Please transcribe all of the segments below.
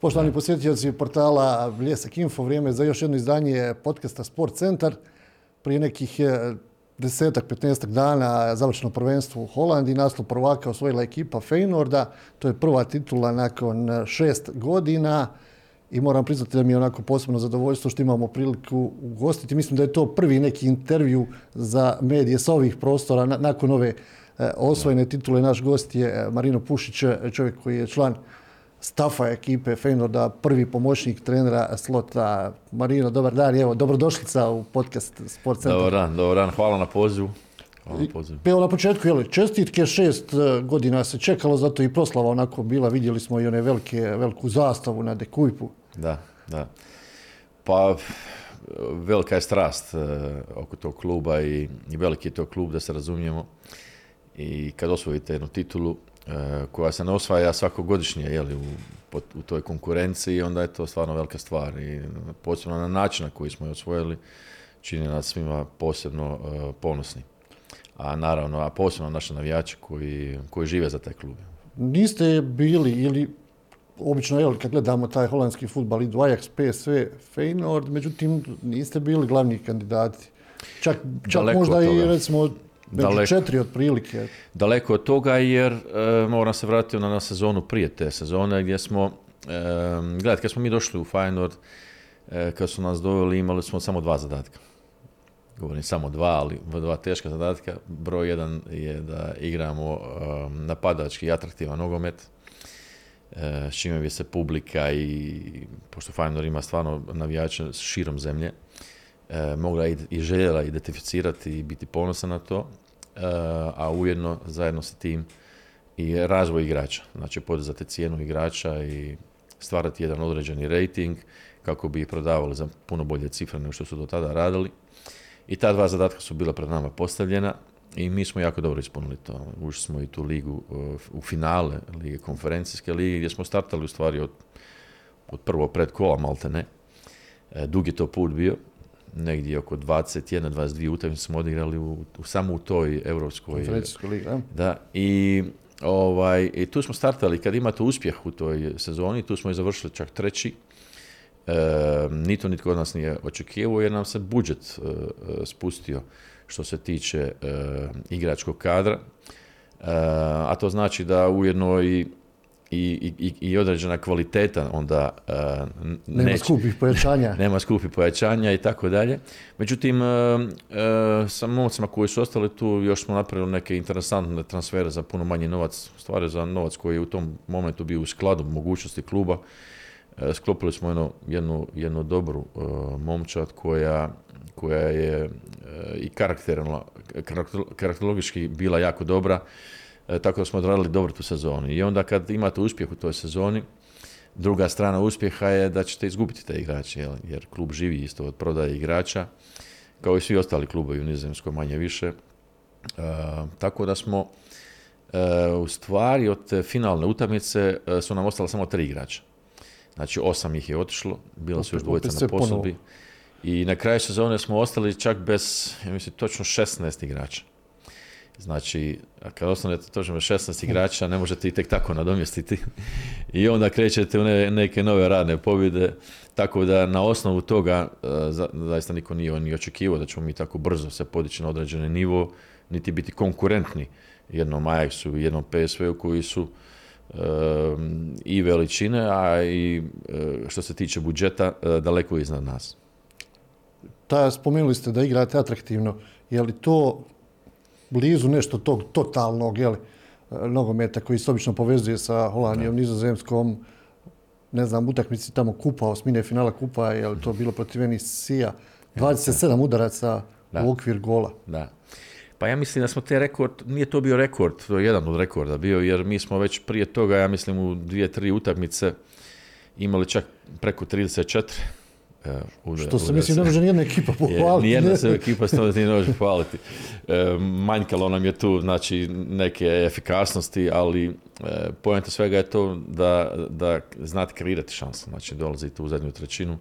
Poštovani posjetioci portala Bljesak Info, vrijeme za još jedno izdanje podcasta Sport Centar. Prije nekih e, desetak, petnaestak dana završeno prvenstvo u Holandiji, naslov prvaka osvojila ekipa Feynorda. To je prva titula nakon šest godina i moram priznati da mi je onako posebno zadovoljstvo što imamo priliku ugostiti. Mislim da je to prvi neki intervju za medije sa ovih prostora nakon ove e, osvojene titule. Naš gost je e, Marino Pušić, čovjek koji je član stafa ekipe Feynorda, prvi pomoćnik trenera Slota. Marino, dobar dan evo, dobrodošlica u podcast Sport Centar. Dobar dan, dobar dan, hvala na pozivu. Hvala na pozivu. Evo na početku, jel, čestitke, šest e, godina se čekalo, zato i proslava onako bila, vidjeli smo i one velike, veliku zastavu na Dekujpu. Da, da. Pa, velika je strast e, oko tog kluba i, i veliki je to klub, da se razumijemo. I kad osvojite jednu titulu, koja se ne osvaja svakogodišnje jeli, u, u toj konkurenciji, onda je to stvarno velika stvar. I posebno na način na koji smo je osvojili, čini nas svima posebno uh, ponosni. A naravno, a posebno naše navijače koji, koji žive za taj klub. Niste bili ili obično jel, kad gledamo taj holandski futbal, idu Ajax, PSV, Feyenoord, međutim niste bili glavni kandidati. Čak, čak možda i recimo Daleko, četiri otprilike. Daleko od toga jer e, moram se vratiti na, na sezonu prije te sezone gdje smo, e, gledajte, kad smo mi došli u Feyenoord, e, kad su nas doveli imali smo samo dva zadatka. Govorim samo dva, ali dva teška zadatka. Broj jedan je da igramo e, napadački i atraktivan nogomet, s čime bi se publika i, pošto Feyenoord ima stvarno navijače širom zemlje, e, mogla i, željela identificirati i biti ponosa na to, e, a ujedno zajedno sa tim i razvoj igrača. Znači podizati cijenu igrača i stvarati jedan određeni rating kako bi ih prodavali za puno bolje cifre nego što su do tada radili. I ta dva zadatka su bila pred nama postavljena i mi smo jako dobro ispunili to. Ušli smo i tu ligu e, u finale lige konferencijske lige gdje smo startali u stvari od, od prvo pred kola malte ne. E, dug je to put bio negdje oko 21-22 utakmice smo odigrali u, u, samo u toj europskoj ligi. Da, i, ovaj, i tu smo startali, kad imate uspjeh u toj sezoni, tu smo i završili čak treći. E, nito nitko od nas nije očekivao jer nam se budžet e, e, spustio što se tiče e, igračkog kadra. a to znači da ujedno i i, i, i određena kvaliteta onda uh, nema skupih pojačanja. Nema skupih pojačanja i tako dalje. Međutim uh, uh, sa momcima koji su ostali tu još smo napravili neke interesantne transfere za puno manji novac stvari za novac koji je u tom momentu bio u skladu mogućnosti kluba. Sklopili smo jednu, jednu, jednu dobru momčad koja, koja je i karakterologički bila jako dobra tako da smo odradili dobro tu sezonu. I onda kad imate uspjeh u toj sezoni, druga strana uspjeha je da ćete izgubiti te igrače, jer klub živi isto od prodaje igrača, kao i svi ostali klubovi u Nizozemskoj manje više. E, tako da smo e, u stvari od finalne utakmice su nam ostala samo tri igrača. Znači osam ih je otišlo, bila su još dvojica na posobi. I na kraju sezone smo ostali čak bez, ja mislim, točno 16 igrača. Znači, kad ostanete točno 16 igrača, ne možete ih tek tako nadomjestiti. I onda krećete u neke nove radne pobjede, tako da na osnovu toga e, zaista niko nije ni očekivao da ćemo mi tako brzo se podići na određeni nivo, niti biti konkurentni jednom Ajaxu i jednom PSV-u koji su e, i veličine, a i e, što se tiče budžeta daleko iznad nas. Ta, spomenuli ste da igrate atraktivno. Je li to blizu nešto tog totalnog jeli, nogometa koji se obično povezuje sa Holandijom, Nizozemskom, ne znam, utakmici tamo kupa, osmine finala kupa, je li to bilo protiv Enisija, 27 udaraca u okvir gola. Da. Pa ja mislim da smo te rekord, nije to bio rekord, to je jedan od rekorda bio, jer mi smo već prije toga, ja mislim u dvije, tri utakmice imali čak preko 34 što se mislim ne može nijedna ekipa pohvaliti. Nijedna se ekipa to ne može pohvaliti. E, manjkalo nam je tu znači, neke efikasnosti, ali e, pojenta svega je to da, da znate kreirati šansu. Znači dolazite u zadnju trećinu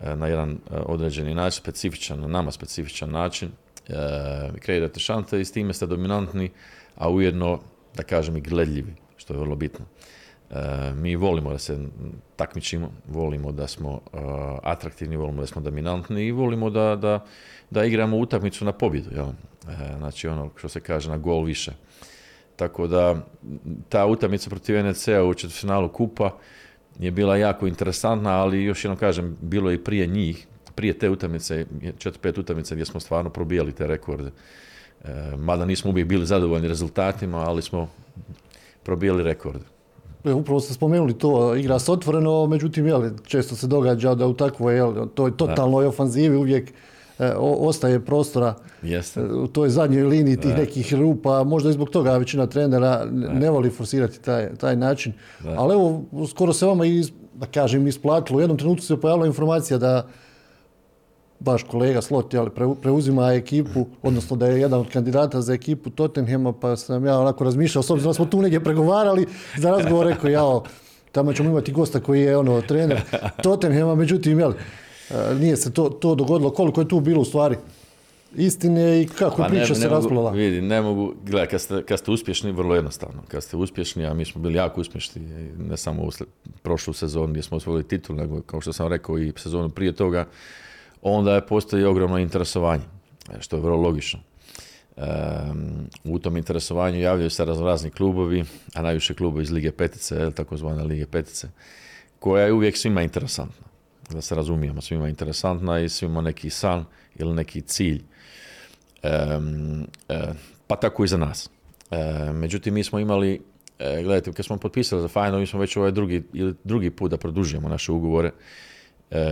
e, na jedan određeni način, specifičan, na nama specifičan način. Kreirate šanse i s time ste dominantni, a ujedno, da kažem, i gledljivi, što je vrlo bitno. Mi volimo da se takmičimo, volimo da smo atraktivni, volimo da smo dominantni i volimo da, da, da igramo utakmicu na pobjedu. Jel? Znači ono što se kaže na gol više. Tako da ta utakmica protiv NEC-a u četvrtfinalu kupa je bila jako interesantna, ali još jednom kažem, bilo je i prije njih, prije te utakmice, četiri, pet utakmice gdje smo stvarno probijali te rekorde. Mada nismo uvijek bili zadovoljni rezultatima, ali smo probijali rekorde. E, upravo ste spomenuli to, igra se otvoreno, međutim, jel, često se događa da u takvoj, jel, toj totalnoj ofanzivi uvijek e, ostaje prostora Jeste. E, u toj zadnjoj liniji tih nekih rupa, možda i zbog toga većina trenera ne voli forsirati taj, taj način. Ali evo, skoro se vama, iz, da kažem, isplatilo. U jednom trenutku se pojavila informacija da baš kolega Slot ali preuzima ekipu, odnosno da je jedan od kandidata za ekipu Tottenhema, pa sam ja onako razmišljao, s obzirom da smo tu negdje pregovarali, za razgovor rekao, jao, tamo ćemo imati gosta koji je ono trener Tottenhema, međutim, jel, e, nije se to, to dogodilo. Koliko je tu bilo u stvari istine i kako pa priča se razplala? Vidi, ne mogu, gledaj, kad ste, kad ste uspješni, vrlo jednostavno. Kad ste uspješni, a mi smo bili jako uspješni, ne samo u prošlu sezonu gdje smo osvojili titul, nego kao što sam rekao i sezonu prije toga, onda je postoji ogromno interesovanje, e, što je vrlo logično. u tom interesovanju javljaju se razni klubovi, a najviše klubovi iz Lige Petice, takozvane Lige Petice, koja je uvijek svima interesantna. Da se razumijemo, svima interesantna i svima neki san ili neki cilj. E, pa tako i za nas. E, međutim, mi smo imali, gledajte, kad smo potpisali za Fajno, mi smo već ovaj drugi, drugi put da produžujemo naše ugovore E,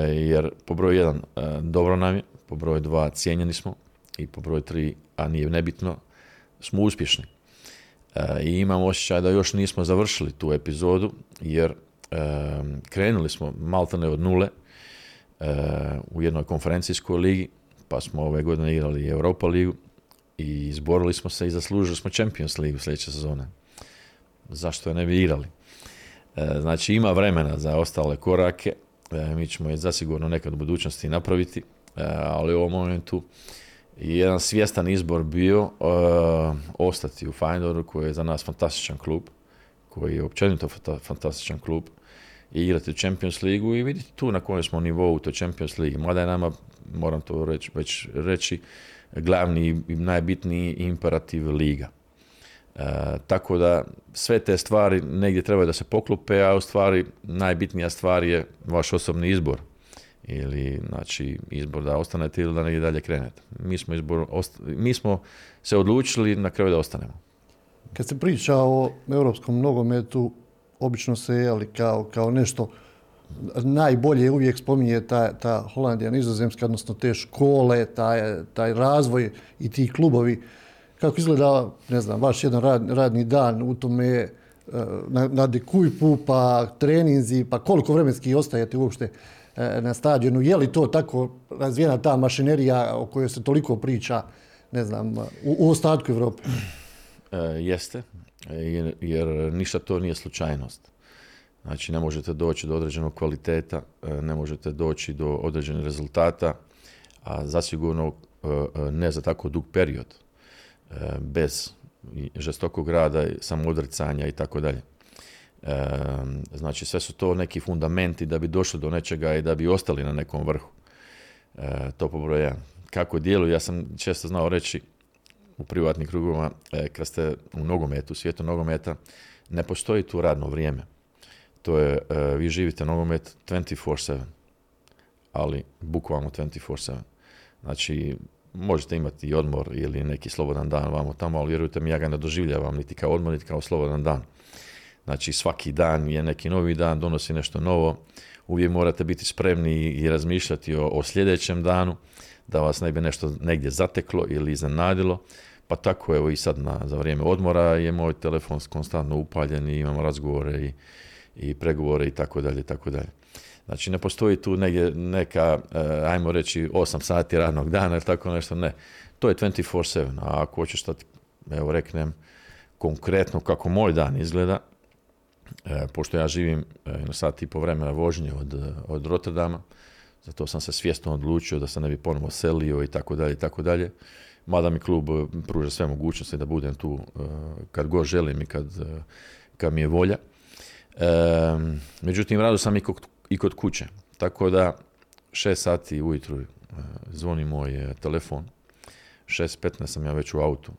jer po broju jedan e, dobro nam je, po broju dva cijenjeni smo i po broju tri, a nije nebitno, smo uspješni. E, I imam osjećaj da još nismo završili tu epizodu, jer krenuli smo maltene od nule u jednoj konferencijskoj ligi, pa smo ove godine igrali Europa ligu i izborili smo se i zaslužili smo Champions ligu sljedeće sezone. Zašto je ne bi igrali? Znači ima vremena za ostale korake, E, mi ćemo je zasigurno nekad u budućnosti napraviti, e, ali u ovom momentu je jedan svjestan izbor bio e, ostati u Feyenoordu koji je za nas fantastičan klub, koji je općenito fantastičan klub i igrati u Champions Ligu i vidjeti tu na kojem smo nivou u toj Champions Ligi. Mada je nama, moram to reći, već reći, glavni i najbitniji imperativ liga. E, tako da sve te stvari negdje trebaju da se poklupe, a u stvari najbitnija stvar je vaš osobni izbor. Ili znači izbor da ostanete ili da negdje dalje krenete. Mi smo, izbor, mi smo se odlučili na kraju da ostanemo. Kad se priča o europskom nogometu, obično se jeli kao, kao nešto najbolje uvijek spominje ta, ta Holandija, nizozemska, odnosno te škole, taj, taj razvoj i ti klubovi kako izgleda, ne znam, vaš jedan radni dan u tome e, na, na dekujpu, pa treninzi, pa koliko vremenski ostajete uopšte e, na stadionu. Je li to tako razvijena ta mašinerija o kojoj se toliko priča, ne znam, u, u ostatku Evrope? E, jeste, jer, jer ništa to nije slučajnost. Znači, ne možete doći do određenog kvaliteta, ne možete doći do određenih rezultata, a zasigurno ne za tako dug period bez žestokog rada, samodricanja i tako dalje. Znači sve su to neki fundamenti da bi došli do nečega i da bi ostali na nekom vrhu. E, to po jedan. Kako djeluju, ja sam često znao reći u privatnim krugovima, e, kad ste u nogometu, u svijetu nogometa, ne postoji tu radno vrijeme. To je, e, vi živite nogomet 24-7, ali bukvalno 24-7. Znači, možete imati i odmor ili neki slobodan dan vamo tamo, ali vjerujte mi, ja ga ne doživljavam niti kao odmor, niti kao slobodan dan. Znači svaki dan je neki novi dan, donosi nešto novo, uvijek morate biti spremni i razmišljati o, o sljedećem danu, da vas ne bi nešto negdje zateklo ili iznenadilo. Pa tako evo i sad na, za vrijeme odmora je moj telefon konstantno upaljen i imamo razgovore i, i pregovore i tako dalje tako dalje. Znači ne postoji tu negdje neka, eh, ajmo reći, 8 sati radnog dana ili tako nešto, ne. To je 24-7, a ako hoćeš da evo reknem, konkretno kako moj dan izgleda, eh, pošto ja živim eh, na sat i po vremena vožnje od, od Rotterdama, zato sam se svjesno odlučio da se ne bi ponovo selio i tako dalje i tako dalje. Mada mi klub pruža sve mogućnosti da budem tu kad god želim i kad, kad mi je volja. međutim, radio sam i i kod kuće. Tako da, šest sati ujutru e, zvoni moj e, telefon. 6.15 sam ja već u autu.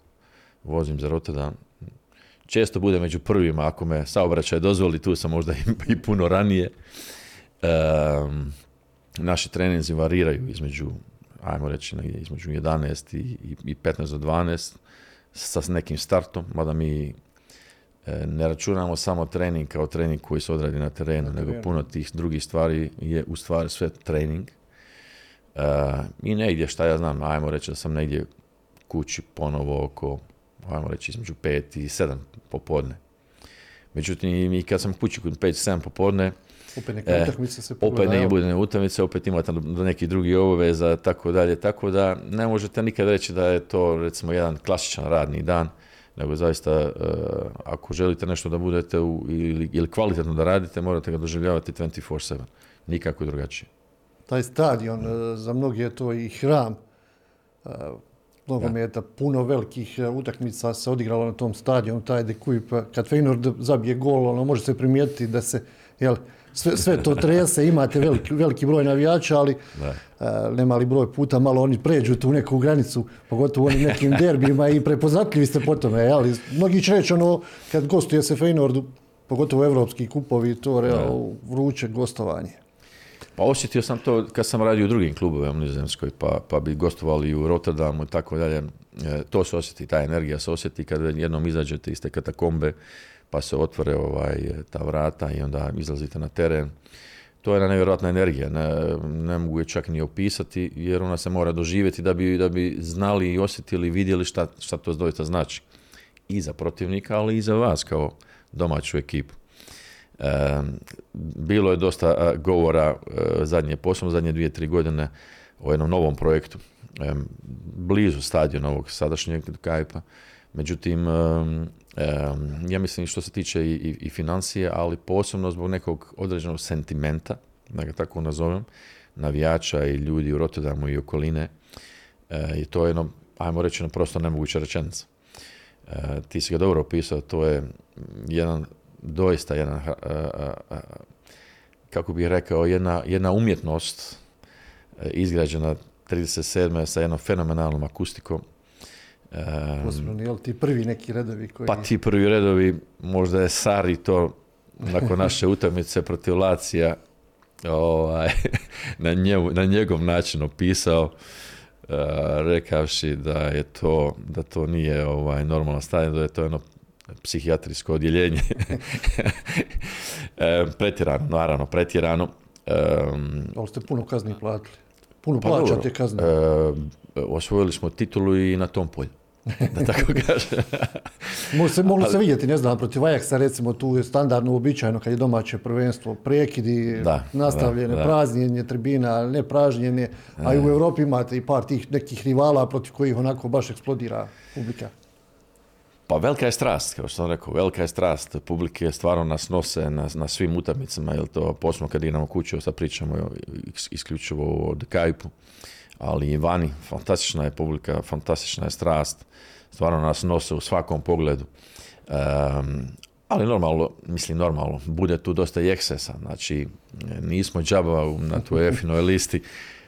Vozim za Rotterdam. Često bude među prvima, ako me saobraćaj dozvoli, tu sam možda i, puno ranije. naši treninzi variraju između, ajmo reći, između 11 i, i 15 do 12 sa nekim startom, mada mi ne računamo samo trening kao trening koji se odradi na terenu, nego puno tih drugih stvari je u stvari sve trening. Uh, I negdje, šta ja znam, ajmo reći da sam negdje kući ponovo oko, ajmo reći, između 5 i 7 popodne. Međutim, i kad sam kući kod 5-7 popodne, opet neke e, utakmice se Opet ne bude utakmice, opet imate do nekih drugih obaveza, tako dalje, tako da ne možete nikad reći da je to recimo jedan klasičan radni dan, nego zaista e, ako želite nešto da budete u, ili, ili kvalitetno da radite, morate ga doživljavati 24-7, nikako drugačije. Taj stadion, e, za mnogi je to i hram. Nogometa, puno velikih utakmica se odigralo na tom stadionu, taj Dekuip, kad Feynord zabije gol, ono može se primijetiti da se, jel, sve, sve to trese, imate veliki, veliki broj navijača, ali nema li broj puta malo oni pređu tu neku granicu, pogotovo u onim nekim derbima i prepoznatljivi ste po tome. Ali mnogi će reći ono, kad gostuje se Feynordu, pogotovo evropski kupovi, to real, vruće gostovanje. Pa osjetio sam to kad sam radio u drugim klubovima u Nizozemskoj, pa, pa bi gostovali u Rotterdamu i tako dalje. E, to se osjeti, ta energija se osjeti kad jednom izađete iz te katakombe, pa se otvore ovaj, ta vrata i onda izlazite na teren. To je jedna nevjerojatna energija, ne, ne mogu je čak ni opisati jer ona se mora doživjeti da bi, da bi znali i osjetili i vidjeli šta, šta to doista znači. I za protivnika, ali i za vas kao domaću ekipu. E, bilo je dosta govora e, zadnje, posebno zadnje dvije, tri godine o jednom novom projektu e, blizu stadiona ovog sadašnjeg Kajpa. Međutim, ja mislim što se tiče i, i, financije, ali posebno zbog nekog određenog sentimenta, da ga tako nazovem, navijača i ljudi u Rotterdamu i okoline, e, i to je jedno, ajmo reći, prosto nemoguća rečenica. E, ti si ga dobro opisao, to je jedan, doista jedan, kako bih rekao, jedna, jedna umjetnost e, izgrađena 37. sa jednom fenomenalnom akustikom, Posebno, jel ti prvi neki redovi koji... Pa ti prvi redovi, možda je Sari to nakon naše utakmice protiv Lacija ovaj, na, na njegov način opisao uh, rekavši da je to, da to nije ovaj, normalno stanje, da je to jedno psihijatrijsko odjeljenje. e, pretjerano, naravno, pretjerano. Um, Ali ste puno kazni platili. Puno pa plaćate kazne. E, osvojili smo titulu i na tom polju da tako kažem. Može se, moglo se vidjeti, ne znam, protiv Ajaxa recimo tu je standardno uobičajeno kad je domaće prvenstvo, prekidi, da, nastavljene, da, praznjenje tribina, ne pražnjenje, a i u Europi imate i par tih nekih rivala protiv kojih onako baš eksplodira publika. Pa velika je strast, kao što sam rekao, velika je strast. Publike stvarno nas nose na, na svim utakmicama, jer to posebno kad idemo kuću, sad pričamo isključivo o Dekajpu ali i vani, fantastična je publika, fantastična je strast, stvarno nas nose u svakom pogledu. ali normalno, mislim normalno, bude tu dosta i ekscesa, znači nismo džaba na tu EFI-noj listi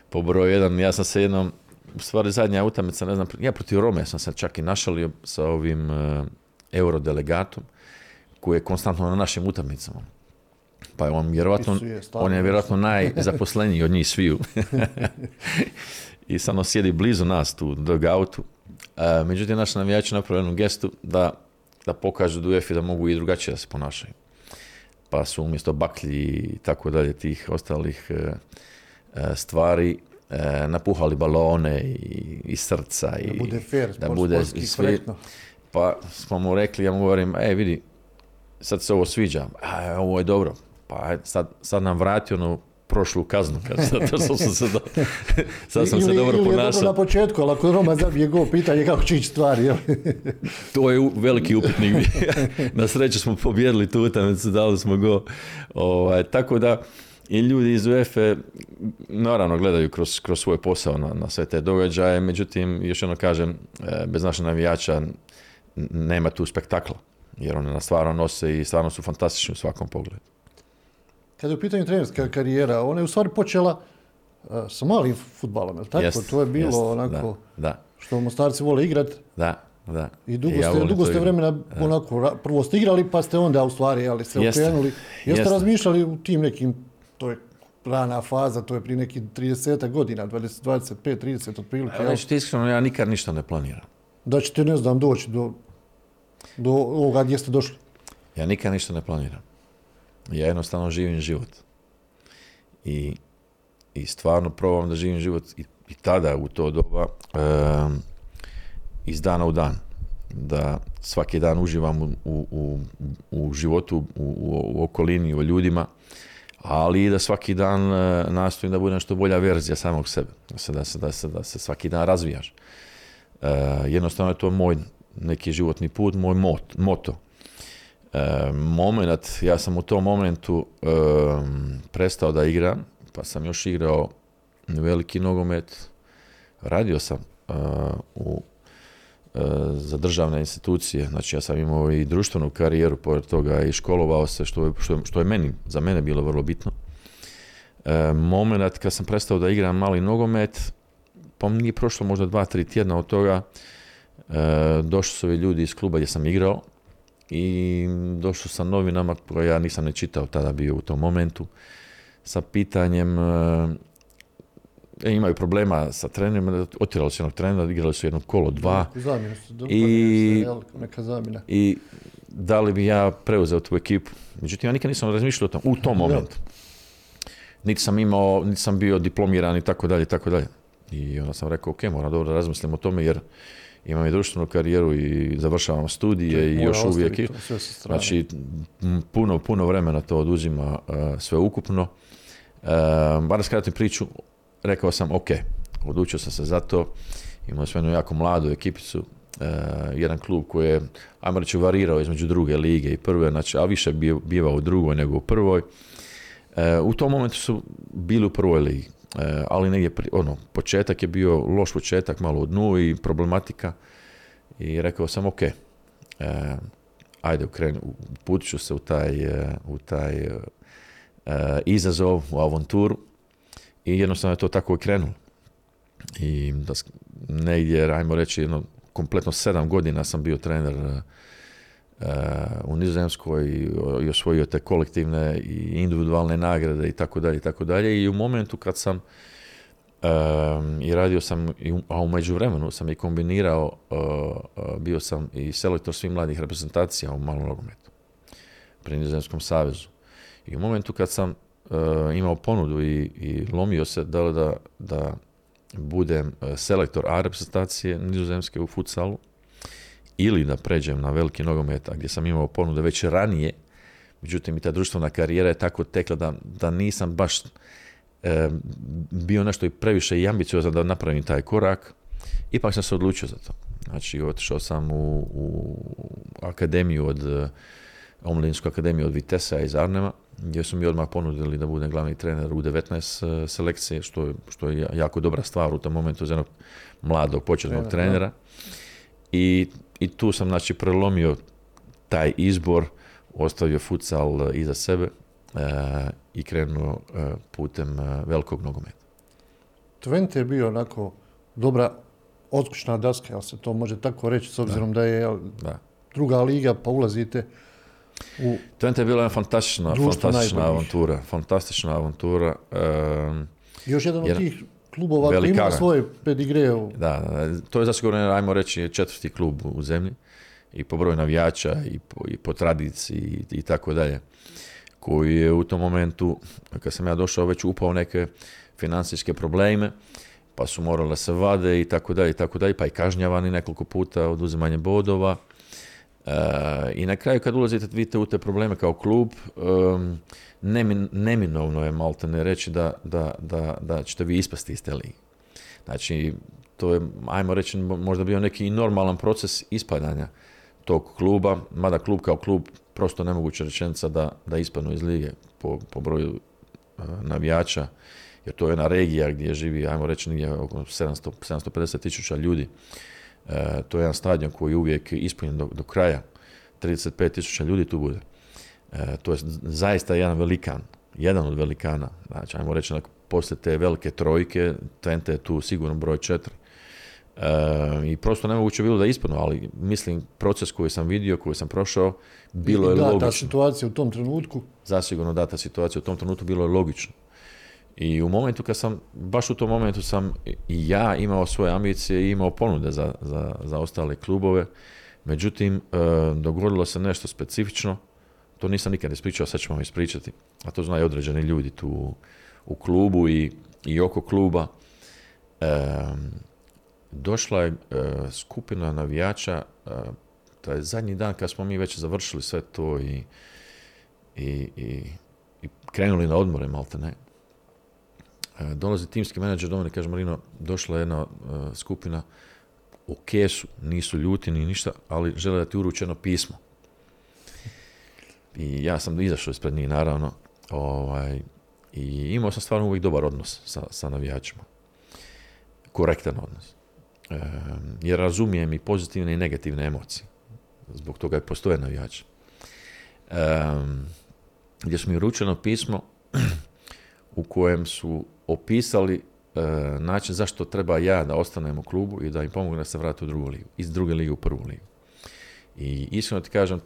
po broju jedan, ja sam se jednom, u stvari zadnja utakmica, ne znam, ja protiv Rome sam se čak i našalio sa ovim uh, eurodelegatom, koji je konstantno na našim utakmicama. Pa je on vjerojatno, on je vjerojatno najzaposleniji od njih sviju. I samo sjedi blizu nas tu, dugoutu. E, međutim, naš navijač napravio jednu gestu da, da pokažu da UEFA da mogu i drugačije da se ponašaju. Pa su umjesto baklji i tako dalje tih ostalih e, e, stvari napuhali balone i, i srca. I, da bude fair, da bude svi, Pa smo mu rekli, ja mu govorim, e vidi, sad se ovo sviđa, a, ovo je dobro, pa sad, sad nam vrati onu prošlu kaznu, kad zato sam se, do... sad sam ili, se dobro ili ponašao. Na početku, ali ako Roma zabije go, pitanje kako će ići stvari. to je veliki upitnik. na sreću smo pobjedili tu utakmicu, dali smo go. Ovaj, tako da, i ljudi iz UEFA naravno gledaju kroz, kroz svoj posao na, na sve te događaje, međutim, još jedno kažem, e, bez našeg navijača nema tu spektakla. jer one nas stvarno nose i stvarno su fantastični u svakom pogledu. Kada je u pitanju trenerska karijera, ona je u stvari počela uh, sa malim futbalom, je tako? Jest, to je bilo jest, onako Da, da, što mostarci vole igrat da. da. i dugo I ja ste, dugo ste vremena onako, prvo ste igrali pa ste onda u stvari ali se Jeste, okrenuli. Jeste jeste. razmišljali u tim nekim, to je rana faza, to je prije nekih 30 godina, 20, 25, 30 otprilike, jel? reći ti iskreno, ja nikad ništa ne planiram. da ćete, ne znam, doći do, do ovoga gdje ste došli. Ja nikad ništa ne planiram. Ja jednostavno živim život. I, i stvarno probam da živim život i, i tada u to doba em, iz dana u dan. Da svaki dan uživam u, u, u, u životu, u, u, u okolini, u ljudima, ali i da svaki dan e, nastojim da budem što bolja verzija samog sebe. Da se, da se, da se, da se svaki dan razvijaš. E, jednostavno je to moj neki životni put, moj mot, moto. E, moment, ja sam u tom momentu e, prestao da igram, pa sam još igrao veliki nogomet, radio sam e, u, e, za državne institucije, znači ja sam imao i društvenu karijeru pored toga i školovao se, što je, što je, što je meni, za mene bilo vrlo bitno. E, moment kad sam prestao da igram mali nogomet, pa nije prošlo možda dva, tri tjedna od toga, e, došli su ovi ljudi iz kluba gdje sam igrao i došao sa novinama koje ja nisam ne čitao tada bio u tom momentu sa pitanjem e, e, imaju problema sa trenerima, otjerali su jednog trenera, igrali su jedno kolo, dva Neku zamjenu ste dobili, I- jel, neka zamjena. i da li bi ja preuzeo tu ekipu. Međutim, ja nikad nisam razmišljao o tom, u tom momentu. Niti sam imao, niti sam bio diplomiran i tako dalje, i tako dalje. I onda sam rekao, ok, moram dobro da razmislim o tome jer imam i društvenu karijeru i završavam studije i još uvijek. Znači, puno, puno vremena to oduzima uh, sve ukupno. Uh, bar skratim priču, rekao sam, ok, odlučio sam se za to. Imao sam jednu jako mladu ekipicu, uh, jedan klub koji je, ajmo reći, varirao između druge lige i prve, znači, a više bivao u drugoj nego u prvoj. U tom momentu su bili u prvoj ligi, ali negdje, ono, početak je bio loš početak, malo u dnu i problematika. I rekao sam, ok, uh, ajde ukrenu, uputit ću se u taj, eh, u taj eh, eh, izazov, u avanturu i jednostavno je to tako i krenulo. I da negdje, ajmo reći, jedno, kompletno sedam godina sam bio trener eh, eh, u Nizozemskoj i, osvojio te kolektivne i individualne nagrade i tako dalje i tako dalje i u momentu kad sam em, i radio sam, a u međuvremenu sam i kombinirao, uh, uh, bio sam i selektor svih mladih reprezentacija u malom nogometu pri Nizozemskom savezu. I u momentu kad sam uh, imao ponudu i, i lomio se da da, da budem selektor A reprezentacije nizozemske u futsalu ili da pređem na veliki nogomet, a gdje sam imao ponude već ranije, međutim i ta društvena karijera je tako tekla da, da nisam baš e, bio nešto i previše i ambiciozan da napravim taj korak, ipak sam se odlučio za to. Znači, otišao sam u, u akademiju od omladinsku akademiju od Vitesa iz Arnema, gdje su mi odmah ponudili da budem glavni trener u 19 e, selekcije, što je, što je jako dobra stvar u tom momentu za jednog mladog početnog trenera. I, I tu sam znači prelomio taj izbor, ostavio futsal e, iza sebe e, i krenuo e, putem e, velikog nogometa. Twente je bio onako dobra otkućna daska, jel se to može tako reći, s obzirom da, je jel, Da. druga liga, pa ulazite u... Twente je bila jedna fantastična, avantura. Fantastična avantura. Još jedan od Jedan- tih klubova koji ima svoje pedigre. Da, to je zasigurno, ajmo reći, četvrti klub u zemlji i po broju navijača i po, i po tradiciji i, i tako dalje koji je u tom momentu, kad sam ja došao, već upao neke financijske probleme, pa su morali da se vade i tako dalje i tako dalje, pa i kažnjavani nekoliko puta oduzimanje bodova. I na kraju kad ulazite vidite u te probleme kao klub, em, nemin- neminovno je malte ne reći da, da, da, da ćete vi ispasti iz te lige. Znači, to je, ajmo reći, mo- možda bio neki normalan proces ispadanja tog kluba, mada klub kao klub prosto nemoguća rečenica da, da ispadnu iz lige po, po broju e, navijača, jer to je jedna regija gdje živi, ajmo reći, negdje oko 700, 750 tisuća ljudi. E, to je jedan stadion koji je uvijek ispunjen do, do kraja. 35 tisuća ljudi tu bude. E, to je zaista jedan velikan, jedan od velikana. Znači, ajmo reći, poslije te velike trojke, Twente je tu sigurno broj četiri. E, I prosto nemoguće bilo da ispuno, ali mislim proces koji sam vidio, koji sam prošao, bilo je logično. ta situacija u tom trenutku? Zasigurno da, ta situacija u tom trenutku bilo je logično. I u momentu kad sam, baš u tom momentu sam i ja imao svoje ambicije i imao ponude za, za, za ostale klubove, međutim, e, dogodilo se nešto specifično, to nisam nikad ispričao, sad vam ispričati, a to znaju određeni ljudi tu u klubu i, i oko kluba. E, došla je e, skupina navijača, e, je zadnji dan kad smo mi već završili sve to i, i, i, i krenuli na odmore, malte ne. E, dolazi timski menadžer do mene, kaže Marino, došla je jedna skupina, u kesu, nisu ljuti ni ništa, ali žele da ti uručeno pismo. I ja sam izašao ispred njih, naravno, ovaj, i imao sam stvarno uvijek dobar odnos sa, sa navijačima. Korektan odnos. E, jer razumijem i pozitivne i negativne emocije. Zbog toga je postoje navijači. E, gdje su mi uručeno pismo u kojem su opisali e, način zašto treba ja da ostanem u klubu i da im pomogu da se vrate u drugu ligu. Iz druge lige u prvu ligu. I iskreno ti kažem,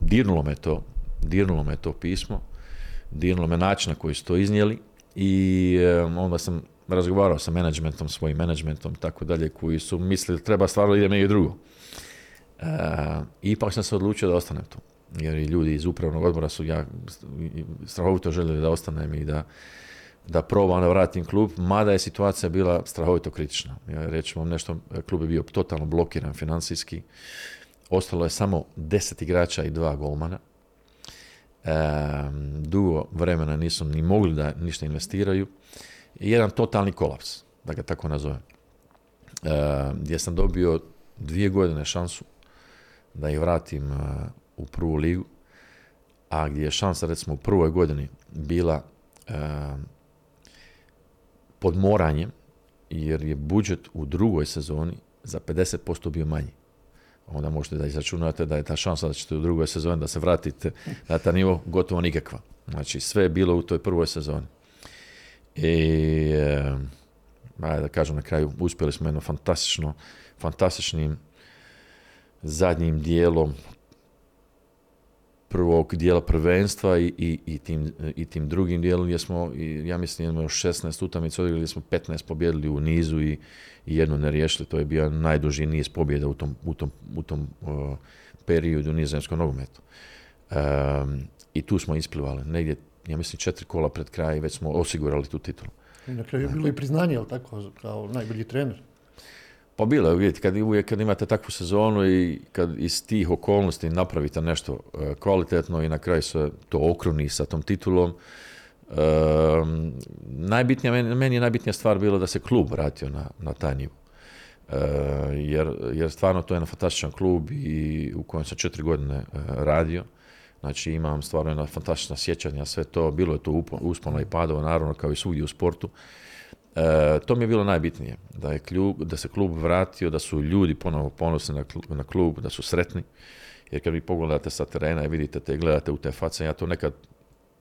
dirnulo me to, dirnulo me to pismo, dirnulo me način na koji su to iznijeli i onda sam razgovarao sa menadžmentom, svojim menadžmentom tako dalje, koji su mislili treba stvarno ide negdje drugo. E, ipak sam se odlučio da ostanem tu. Jer i ljudi iz upravnog odbora su ja strahovito željeli da ostanem i da, da probam da vratim klub, mada je situacija bila strahovito kritična. Ja reći vam nešto, klub je bio totalno blokiran financijski. Ostalo je samo deset igrača i dva golmana. E, dugo vremena nisu ni mogli da ništa investiraju jedan totalni kolaps, da ga tako nazovem. E, gdje sam dobio dvije godine šansu da ih vratim u prvu ligu, a gdje je šansa recimo u prvoj godini bila e, pod moranjem, jer je budžet u drugoj sezoni za 50% bio manji. Onda možete da izračunate da je ta šansa da ćete u drugoj sezoni da se vratite na ta nivo gotovo nikakva. Znači sve je bilo u toj prvoj sezoni. I, e, da kažem na kraju, uspjeli smo jedno fantastično, fantastičnim zadnjim dijelom prvog dijela prvenstva i, i, i, tim, i tim drugim dijelom gdje smo, i, ja mislim, imamo još 16 utakmica odigrali gdje smo 15 pobjedili u nizu i, i jedno ne riješili. To je bio najduži niz pobjeda u tom, u tom, u tom uh, periodu nizozemskom nogometu. Um, I tu smo isplivali. Negdje ja mislim, četiri kola pred kraj i već smo osigurali tu titulu. I na kraju je bilo i priznanje, ali tako, kao najbolji trener? Pa bilo je, vidite, kad, uvijek kad imate takvu sezonu i kad iz tih okolnosti napravite nešto e, kvalitetno i na kraju se to okruni sa tom titulom, e, najbitnija, meni, je najbitnija stvar bilo da se klub vratio na, na taj nivo. E, jer, jer stvarno to je jedan fantastičan klub i u kojem sam četiri godine radio. Znači imam stvarno jedna fantastična sjećanja, sve to, bilo je to uspona i padova, naravno kao i svugdje u sportu. E, to mi je bilo najbitnije, da, je klub, da se klub vratio, da su ljudi ponovo ponosni na, na klub, da su sretni. Jer kad vi pogledate sa terena i vidite te gledate u te face, ja to nekad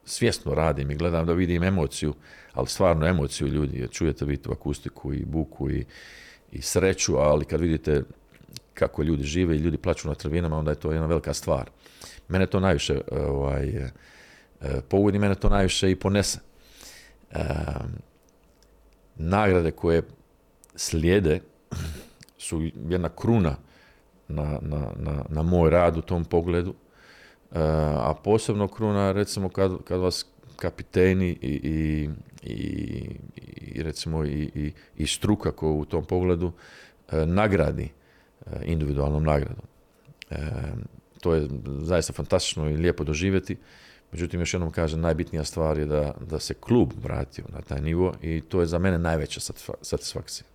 svjesno radim i gledam da vidim emociju, ali stvarno emociju ljudi, jer čujete vi tu akustiku i buku i, i sreću, ali kad vidite kako ljudi žive i ljudi plaću na trvinama, onda je to jedna velika stvar. Mene to najviše ovaj, e, pogodi, mene to najviše i ponese. E, nagrade koje slijede su jedna kruna na, na, na, na moj rad u tom pogledu, e, a posebno kruna recimo kad, kad vas kapiteni i, i, i, i recimo i, i, i struka koja u tom pogledu nagradi individualnom nagradom to je zaista fantastično i lijepo doživjeti. Međutim, još jednom kažem, najbitnija stvar je da, da se klub vratio na taj nivo i to je za mene najveća satisfakcija.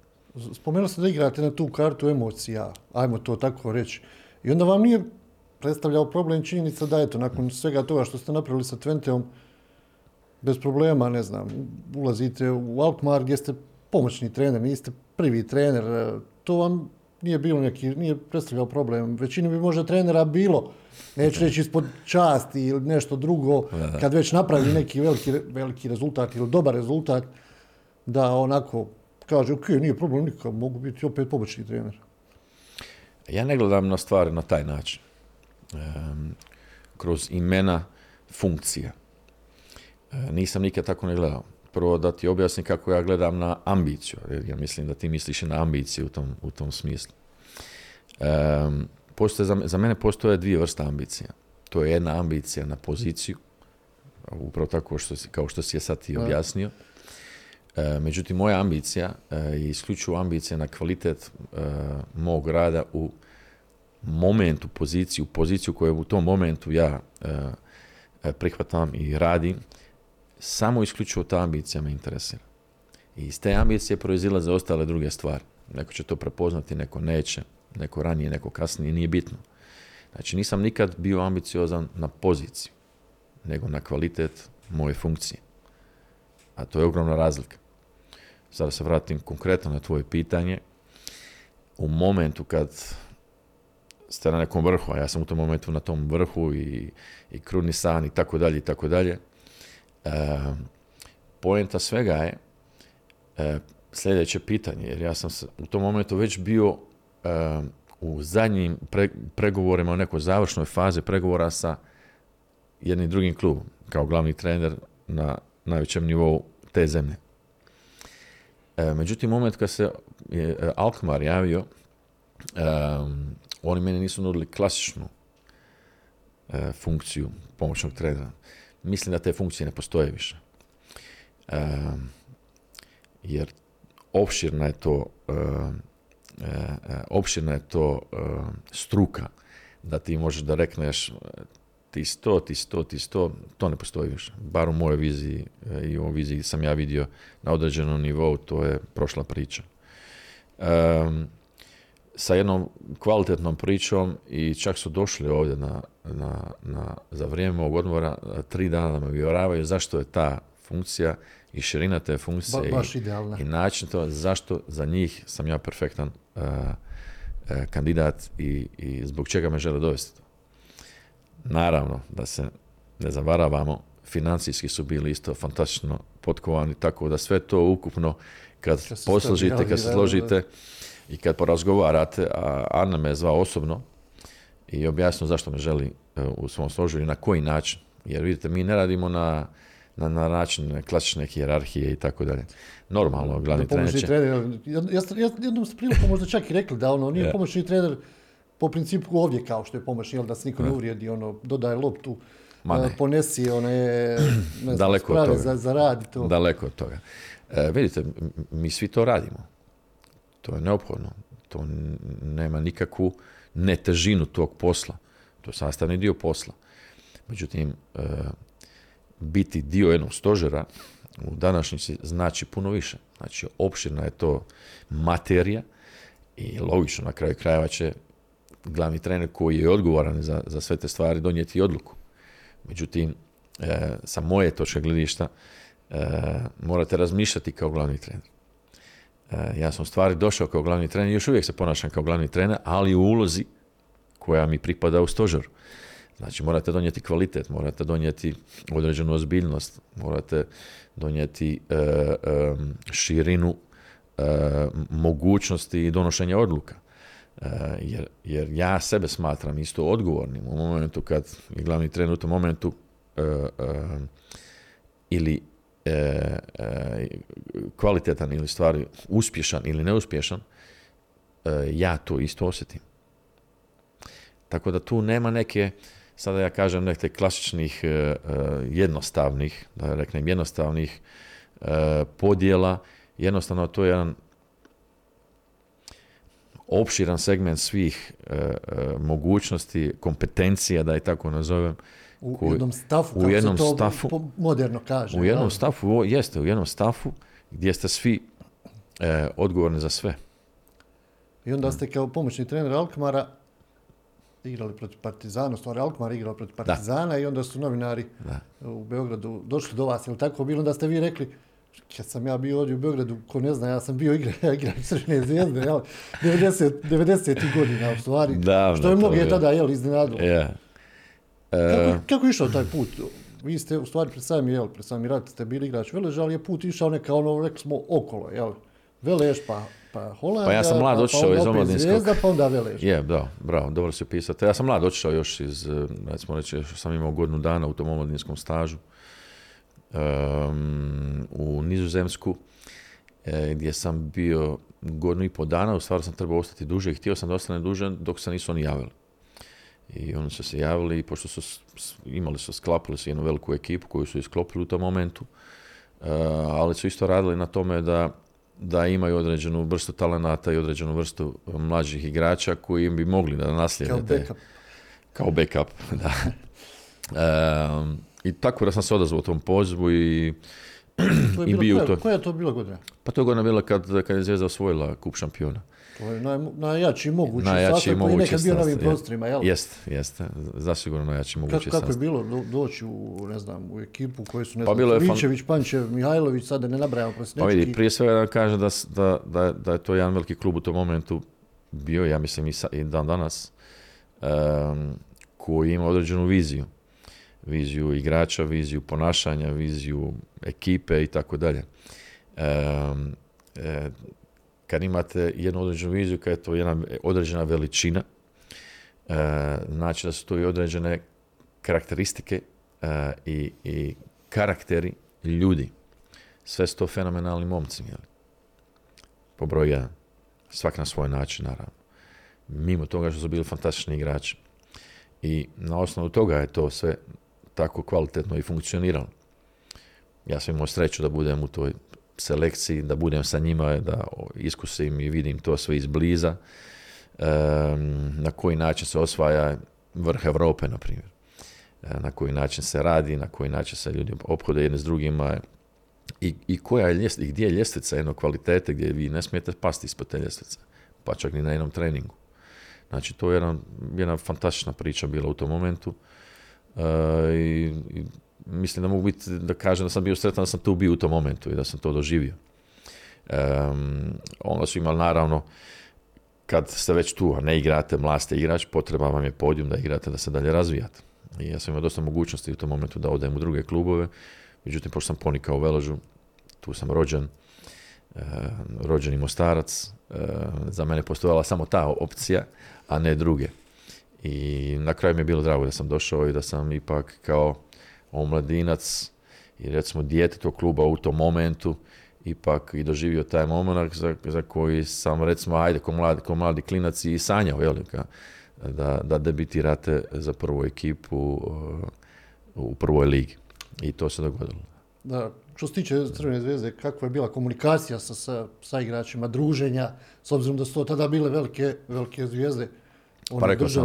Spomenuo ste da igrate na tu kartu emocija, ajmo to tako reći. I onda vam nije predstavljao problem činjenica da eto, nakon svega toga što ste napravili sa Twenteom, bez problema, ne znam, ulazite u Alkmaar gdje ste pomoćni trener, niste prvi trener, to vam nije bilo neki, nije predstavljao problem. Većini bi možda trenera bilo, neću reći ispod časti ili nešto drugo, kad već napravi neki veliki, veliki rezultat ili dobar rezultat, da onako kaže, ok, nije problem nikakav, mogu biti opet pomoćni trener. Ja ne gledam na stvari na taj način. kroz imena funkcija. E, nisam nikad tako ne gledao. Prvo da ti objasnim kako ja gledam na ambiciju. Ja mislim da ti misliš i na ambiciju u tom, u tom smislu. postoje, za, za mene postoje dvije vrste ambicija. To je jedna ambicija na poziciju, upravo tako što si, kao što si je sad ti objasnio. E, međutim, moja ambicija e, je isključivo ambicija na kvalitet e, mog rada u momentu, poziciju, poziciju koju u tom momentu ja prihvatam i radim, samo isključivo ta ambicija me interesira. I iz te ambicije proizilaze ostale druge stvari. Neko će to prepoznati, neko neće, neko ranije, neko kasnije, nije bitno. Znači, nisam nikad bio ambiciozan na poziciju, nego na kvalitet moje funkcije. A to je ogromna razlika. Sada se vratim konkretno na tvoje pitanje. U momentu kad ste na nekom vrhu, a ja sam u tom momentu na tom vrhu i, i kruni san i tako dalje i tako dalje, poenta svega je e, sljedeće pitanje, jer ja sam u tom momentu već bio u zadnjim pregovorima u nekoj završnoj fazi pregovora sa jednim drugim klubom, kao glavni trener na najvećem nivou te zemlje. E, međutim, moment kad se je e, Alkmaar javio, oni meni nisu nudili klasičnu e, funkciju pomoćnog trenera. Mislim da te funkcije ne postoje više. jer opširna je to opširna je to struka da ti možeš da rekneš ti sto, ti sto, ti sto, to ne postoji više. Bar u mojoj viziji e, i u viziji sam ja vidio na određenom nivou, to je prošla priča. sa jednom kvalitetnom pričom i čak su došli ovdje na, na, na, za vrijeme mog odmora tri dana da me uvjeravaju zašto je ta funkcija i širina te funkcije i, način to, zašto za njih sam ja perfektan e, e, kandidat i, i zbog čega me žele dovesti. Naravno, da se ne zavaravamo, financijski su bili isto fantastično potkovani, tako da sve to ukupno kad posložite, kad se složite i kad porazgovarate, a Anna me je zvao osobno i objasnio zašto me želi e, u svom složu i na koji način. Jer vidite, mi ne radimo na, na, na način klasične hijerarhije i tako dalje. Normalno, glavni trener će... Trener, jednom ste priliku možda čak i rekli da ono, nije pomoćni trener po principu ovdje kao što je pomoć, jel da se niko ne uvrijedi, ono, dodaje loptu, Ma ponesi one, ne znam, Daleko od toga. Za, za rad to. Daleko od toga. E, vidite, mi svi to radimo. To je neophodno. To nema nikakvu netežinu tog posla. To je sastavni dio posla. Međutim, e, biti dio jednog stožera u današnjici znači puno više. Znači, opširna je to materija i logično na kraju krajeva će glavni trener koji je odgovoran za, za sve te stvari donijeti odluku. Međutim, e, sa moje točke gledišta e, morate razmišljati kao glavni trener. E, ja sam u stvari došao kao glavni trener još uvijek se ponašam kao glavni trener, ali u ulozi koja mi pripada u stožeru. Znači, morate donijeti kvalitet, morate donijeti određenu ozbiljnost, morate donijeti širinu mogućnosti i donošenja odluka. E, jer, jer ja sebe smatram isto odgovornim u momentu kad je glavni trener u tom momentu uh, ili kvalitetan ili stvari uspješan ili neuspješan, ja to isto osjetim. Tako da tu nema neke, sada ja kažem, neke klasičnih jednostavnih, da reknem jednostavnih podjela, jednostavno to je jedan opširan segment svih e, e, mogućnosti, kompetencija, da je tako nazovem. U jednom stafu, u jednom se to stafu, moderno kaže. U jednom stafu, jeste, u jednom stafu gdje ste svi e, odgovorni za sve. I onda ste kao pomoćni trener Alkmara igrali protiv Partizana, stvari Alkmaar igrao protiv Partizana i onda su novinari u Beogradu došli do vas, ili tako bilo, onda ste vi rekli, kad sam ja bio ovdje u Beogradu, ko ne zna, ja sam bio igra, igrač Crvene zvijezde, jel, 90, 90. godina u stvari, Davno što je mnoge bilo. tada, jel, iznenadilo. Ja. Kako, E, kako je išao taj put? Vi ste, u stvari, pred sami, jel, pred sami rat ste bili igrač Velež, ali je put išao neka, ono, rekli smo, okolo, jel? Veleš, pa, pa Holandija, Pa ja sam mlad pa, otišao pa onda iz omladinskog. Zvijezda, pa onda Velež. Je, da, bravo, dobro si pisati. Ja sam mlad otišao još iz, eh, recimo reći, sam imao godinu dana u tom omladinskom stažu em, u Nizozemsku, eh, gdje sam bio godinu i pol dana, u stvari sam trebao ostati duže i htio sam da ostane duže dok se nisu oni javili. I oni su se javili i pošto su imali su, sklapali su jednu veliku ekipu koju su isklopili u tom momentu, eh, ali su isto radili na tome da da imaju određenu vrstu talenata i određenu vrstu mlađih igrača koji bi mogli da naslijede Kao backup. kao backup, da. Ehm, I tako da sam se odazvao tom pozivu i To je I bilo, bio koja, to. koja je to bila godina? pa to je godina bila kad, kad je Zvijezda osvojila kup šampiona. To je naj, najjači mogući Najjači sastav koji je nekad bio na ovim sastav, prostorima, jel? Jest, jest, zasigurno najjači mogući Kako, kako je sastav. bilo do, doći u, ne znam, u ekipu koji su, ne Pa znam, je fan- Pančev, Mihajlović, sada ne nabrajamo Pa vidi, prije svega da kažem da, da, da, da je to jedan veliki klub u tom momentu bio, ja mislim i, sa, i dan danas, em, koji ima određenu viziju. Viziju igrača, viziju ponašanja, viziju ekipe i tako dalje. Kad imate jednu određenu viziju, kad je to jedna određena veličina, e, znači da su to i određene karakteristike e, i, i karakteri ljudi sve su to fenomenalni momci, jel? Po broj jedan. Svak na svoj način, naravno. Mimo toga što su bili fantastični igrači. I na osnovu toga je to sve tako kvalitetno i funkcioniralo. Ja sam imao sreću da budem u toj selekciji, da budem sa njima, da iskusim i vidim to sve izbliza. Na koji način se osvaja vrh Europe, na primjer. E, Na koji način se radi, na koji način se ljudi ophode jedni s drugima, i, i koja je ljest, gdje je ljestvica jednog kvalitete gdje vi ne smijete pasti ispod te ljestvice, pa čak ni na jednom treningu. Znači, to je jedna, jedna fantastična priča bila u tom momentu E, i, i mislim da mogu biti, da kažem da sam bio sretan da sam tu bio u tom momentu i da sam to doživio. Um, onda su imali naravno kad ste već tu, a ne igrate, mlad ste igrač, potreba vam je podijum da igrate, da se dalje razvijate. I ja sam imao dosta mogućnosti u tom momentu da odem u druge klubove, međutim, pošto sam ponikao u Veložu, tu sam rođen, e, rođeni Mostarac, e, za mene postojala samo ta opcija, a ne druge. I na kraju mi je bilo drago da sam došao i da sam ipak kao omladinac i recimo dijete tog kluba u tom momentu ipak i doživio taj moment za, za koji sam recimo ajde ko mladi, ko mladi klinac i sanjao jel, ka- da, da debitirate za prvu ekipu uh, u prvoj ligi. I to se dogodilo. Da, što se tiče Crvene zvezde, kakva je bila komunikacija sa, sa, sa igračima, druženja, s obzirom da su to tada bile velike, velike zvijezde Pa rekao sam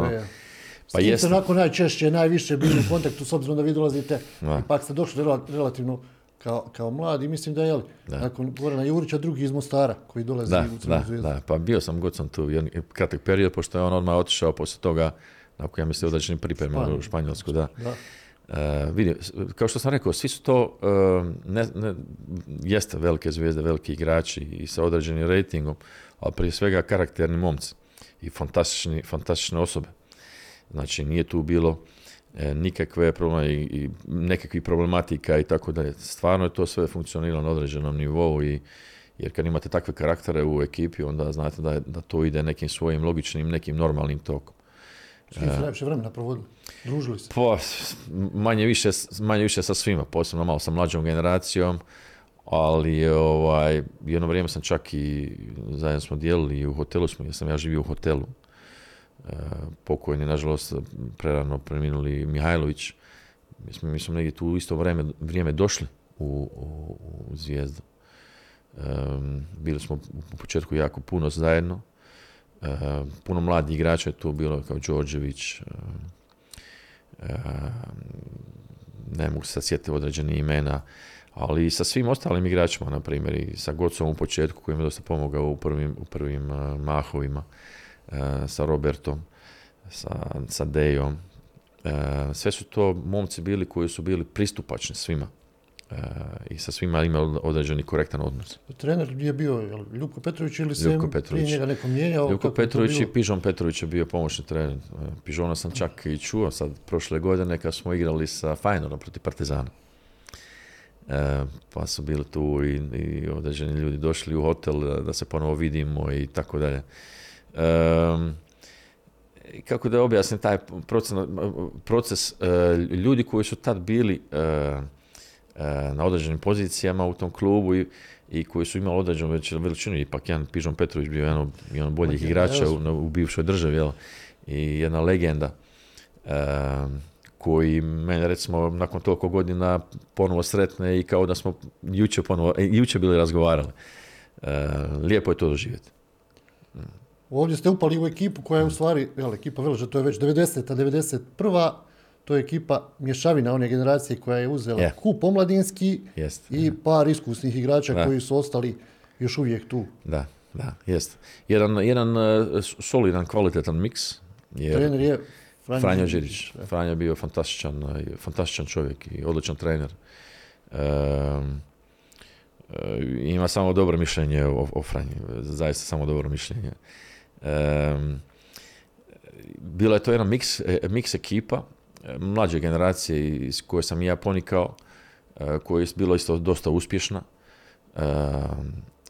S Pa jeste. ste onako najčešće, najviše bili u kontaktu, s obzirom da vi dolazite, Da. ipak ste došli rela- relativno kao, kao mladi, mislim da je, jel, Da. nakon Gorana Jurića, drugi iz Mostara, koji dolazi Da, u Crvenu da, da. Pa bio sam god sam tu jedan kratak period, pošto je on odmah otišao poslije toga, nakon ja mislim određenim pripremama u Španjolsku, da. Da. E, kao što sam rekao, svi su to, ne, ne, jeste velike zvijezde, veliki igrači i sa određenim rejtingom, ali prije svega karakterni momci i fantastični, fantastične osobe. Znači, nije tu bilo e, nikakve probleme i, i nekakvih problematika i tako dalje. Stvarno je to sve funkcioniralo na određenom nivou i jer kad imate takve karaktere u ekipi, onda znate da, da to ide nekim svojim logičnim, nekim normalnim tokom. S kim ste najviše vremena provodili? Družili se? Pa, manje više, manje više sa svima, posebno malo sa mlađom generacijom, ali ovaj, jedno vrijeme sam čak i zajedno smo dijelili i u hotelu smo, jer sam ja živio u hotelu. Pokojni, nažalost, prerano preminuli Mihajlović. Mi smo, mi smo negdje tu isto vrijeme, vrijeme došli u, u, u Zvijezdu. Em, bili smo u početku jako puno zajedno. E, puno mladih igrača je tu bilo kao Đorđević, e, e, ne mogu se sjetiti određenih imena, ali i sa svim ostalim igračima, na primjer, i sa Gocom u početku koji mi je dosta pomogao u prvim, u prvim mahovima, sa Robertom, sa, sa Dejom. E, sve su to momci bili koji su bili pristupačni svima. i sa svima imao određeni korektan odnos. Trener je bio Ljubko Petrović ili se Ljubko Petrović. prije njega neko mijenjao? Ljubko Petrović i Pižon Petrović je bio pomoćni trener. Pižona sam čak i čuo sad prošle godine kad smo igrali sa Fajnorom protiv Partizana. E, pa su bili tu i, i određeni ljudi došli u hotel da, da se ponovo vidimo i tako dalje. Kako da objasnim taj proces, proces e, ljudi koji su tad bili e, e, na određenim pozicijama u tom klubu i, i koji su imali određenu već veličinu, ipak jedan Pižon Petrović bio jedan, jedan od boljih igrača u, u, bivšoj državi, jel? i jedna legenda koji mene recimo nakon toliko godina ponovo sretne i kao da smo jučer ponovo, jučer bili razgovarali. lijepo je to doživjeti. Ovdje ste upali u ekipu koja je u stvari, jel, ekipa Veleža, to je već 90. 91. To je ekipa mješavina one generacije koja je uzela yeah. kup omladinski i par iskusnih igrača koji su ostali još uvijek tu. Da, da, jest. Jedan, jedan uh, solidan, kvalitetan miks. Jer Trener je Franjo, Franjo Đirić. Franjo je bio fantastičan, fantastičan čovjek i odličan trener. Um, ima samo dobro mišljenje o, o Franji, zaista samo dobro mišljenje. Bila je to jedna miks, e, miks ekipa, e, mlađe generacije iz koje sam ja ponikao, e, koja je bila isto dosta uspješna.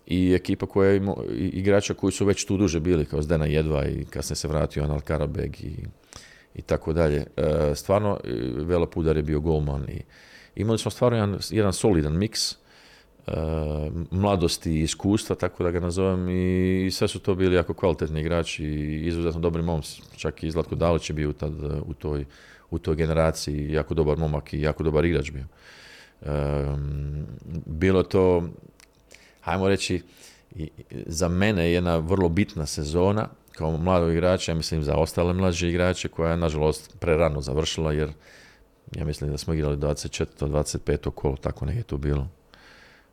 I ekipa koja je igrača koji su već tu duže bili, kao Zdena Jedva i kasnije se vratio Anal Karabeg i, i tako dalje. Stvarno, Velo Pudar je bio golman i imali smo stvarno jedan, jedan solidan miks mladosti i iskustva, tako da ga nazovem i sve su to bili jako kvalitetni igrači i izuzetno dobri momci. Čak i Zlatko Dalić je bio tad u toj, u toj generaciji, jako dobar momak i jako dobar igrač bio. bilo to, hajmo reći, za mene jedna vrlo bitna sezona kao mladog igrača, ja mislim za ostale mlađe igrače koja je nažalost prerano završila jer ja mislim da smo igrali 24. 25. kolo, tako ne je to bilo.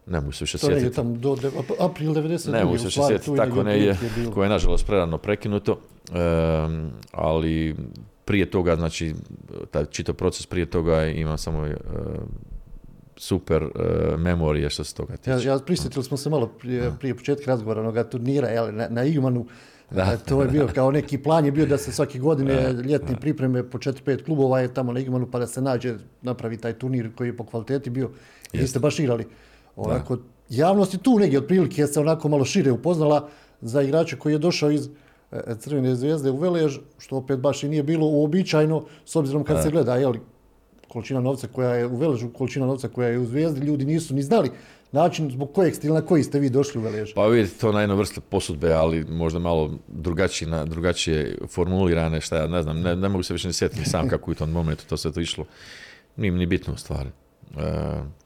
Ne mogu se više sjetiti. To je do april 90. Ne mogu se više sjetiti, tako ne je, koje je nažalost prerano prekinuto, ali prije toga, znači, taj čitav proces prije toga ima samo super uh, memorije što se toga tiče. Ja, ja prisjetili smo se malo prije, prije početka razgovora onoga turnira, jel, na, na Igmanu, da. to je bio kao neki plan je bio da se svake godine ljetne pripreme po 4-5 klubova je tamo na Igmanu pa da se nađe, napravi taj turnir koji je po kvaliteti bio. I vi ste baš igrali Onako, javnost je tu negdje otprilike se onako malo šire upoznala za igrača koji je došao iz e, Crvene zvijezde u Velež, što opet baš i nije bilo uobičajeno, s obzirom kad se gleda, jel, količina novca koja je u Veležu, količina novca koja je u Zvijezdi, ljudi nisu ni znali način zbog kojeg ste ili na koji ste vi došli u Velež. Pa vidite, to na jednu vrstu posudbe, ali možda malo drugačije, na, drugačije formulirane, šta ja ne znam, ne, ne mogu se više ni sjetiti sam kako u tom momentu to sve to išlo. Nije mi ni bitno u stvari. E,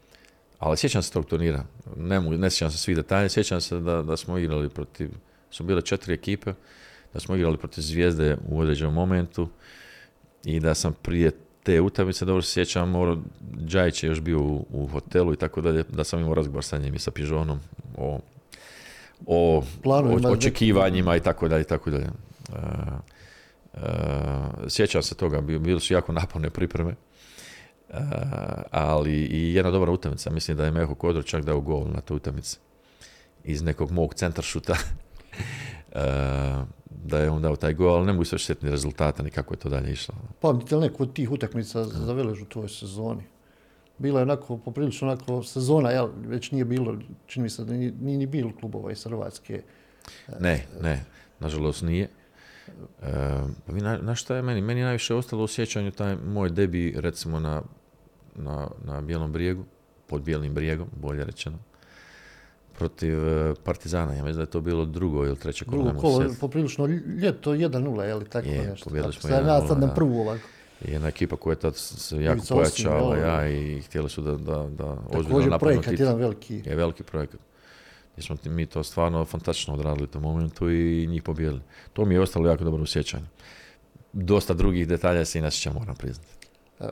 ali sjećam se tog turnira, ne, mogu, ne sjećam se svih detalja, sjećam se da, da smo igrali protiv, su bile četiri ekipe, da smo igrali protiv Zvijezde u određenom momentu i da sam prije te utakmice, dobro se sjećam, Džajić je još bio u, u, hotelu i tako dalje, da sam imao razgovor sa njim i sa Pižonom o, o, o očekivanjima i tako dalje i tako dalje. Uh, uh, sjećam se toga, bili su jako naporne pripreme ali i jedna dobra utakmica. Mislim da je Meho Kodro čak dao gol na toj utakmici iz nekog mog centaršuta. da je on dao taj gol, ali ne mogu se ni rezultata ni kako je to dalje išlo. Pamtite li neku od tih utakmica za Velež u tvojoj sezoni? Bila je onako, poprilično onako sezona, jel, već nije bilo, čini mi se da nije, ni bilo klubova iz Hrvatske. Ne, ne, nažalost nije. E, na, na šta je meni? Meni je najviše ostalo u sjećanju taj moj debi recimo na na, na Bijelom brijegu, pod Bijelim brijegom, bolje rečeno, protiv e, Partizana. Ja mislim da je to bilo drugo ili treće kolo. Drugo kolo, poprilično ljeto 1-0, je li tako je, nešto? Pobjedili smo 1-0. Sad na prvu ovako. I jedna ekipa koja je tad se jako pojačala, ja, i htjeli su da, da, da ozbiljno projekat, jedan veliki. Je veliki projekat. Gdje smo mi to stvarno fantastično odradili u tom momentu i njih pobjedili. To mi je ostalo jako dobro u sjećanju. Dosta drugih detalja se i nasjećam, moram priznati. E,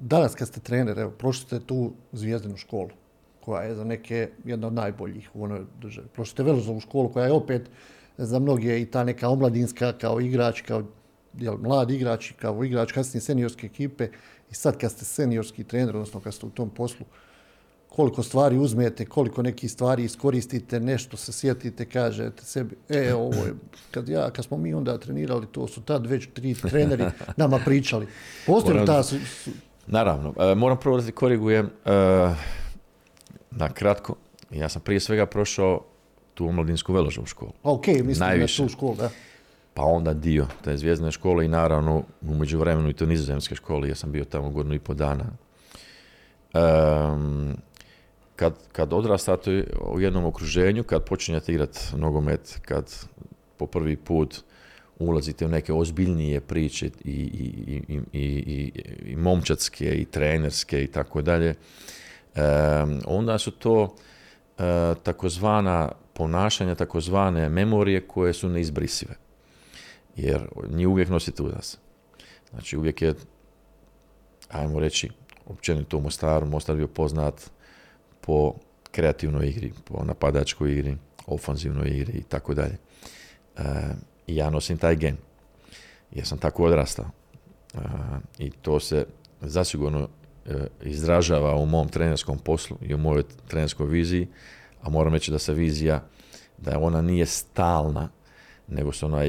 danas kad ste trener, evo, prošli ste tu zvijezdenu školu, koja je za neke jedna od najboljih u onoj državi. Prošli ste Velozovu školu, koja je opet za mnoge i ta neka omladinska kao igrač, kao jel, mladi igrač, kao igrač kasnije seniorske ekipe. I sad kad ste seniorski trener, odnosno kad ste u tom poslu, koliko stvari uzmete, koliko nekih stvari iskoristite, nešto se sjetite, kažete sebi, e, ovo je, kad, ja, kad smo mi onda trenirali, to su tad već tri treneri nama pričali. Postoji ta... Naravno, e, moram prvo da ti korigujem, e, na kratko, ja sam prije svega prošao tu omladinsku veložnu školu. Ok, mislim Najviše. na tu školu, da. Pa onda dio te zvijezdne škole i naravno u međuvremenu i to nizozemske škole, ja sam bio tamo godinu i po dana. Um, kad, kad odrastate u jednom okruženju, kad počinjete igrati nogomet, kad po prvi put ulazite u neke ozbiljnije priče i, i, i, i, i momčatske i trenerske i tako dalje, onda su to uh, takozvana ponašanja, takozvane memorije koje su neizbrisive. Jer njih uvijek nosite u nas. Znači uvijek je, ajmo reći, općenito u Mostaru, Mostar bio poznat po kreativnoj igri, po napadačkoj igri, ofanzivnoj igri i tako dalje. Ja nosim taj gen. Ja sam tako odrastao. I to se zasigurno e, izražava u mom trenerskom poslu i u mojoj trenerskoj viziji, a moram reći da se vizija, da ona nije stalna, nego se ona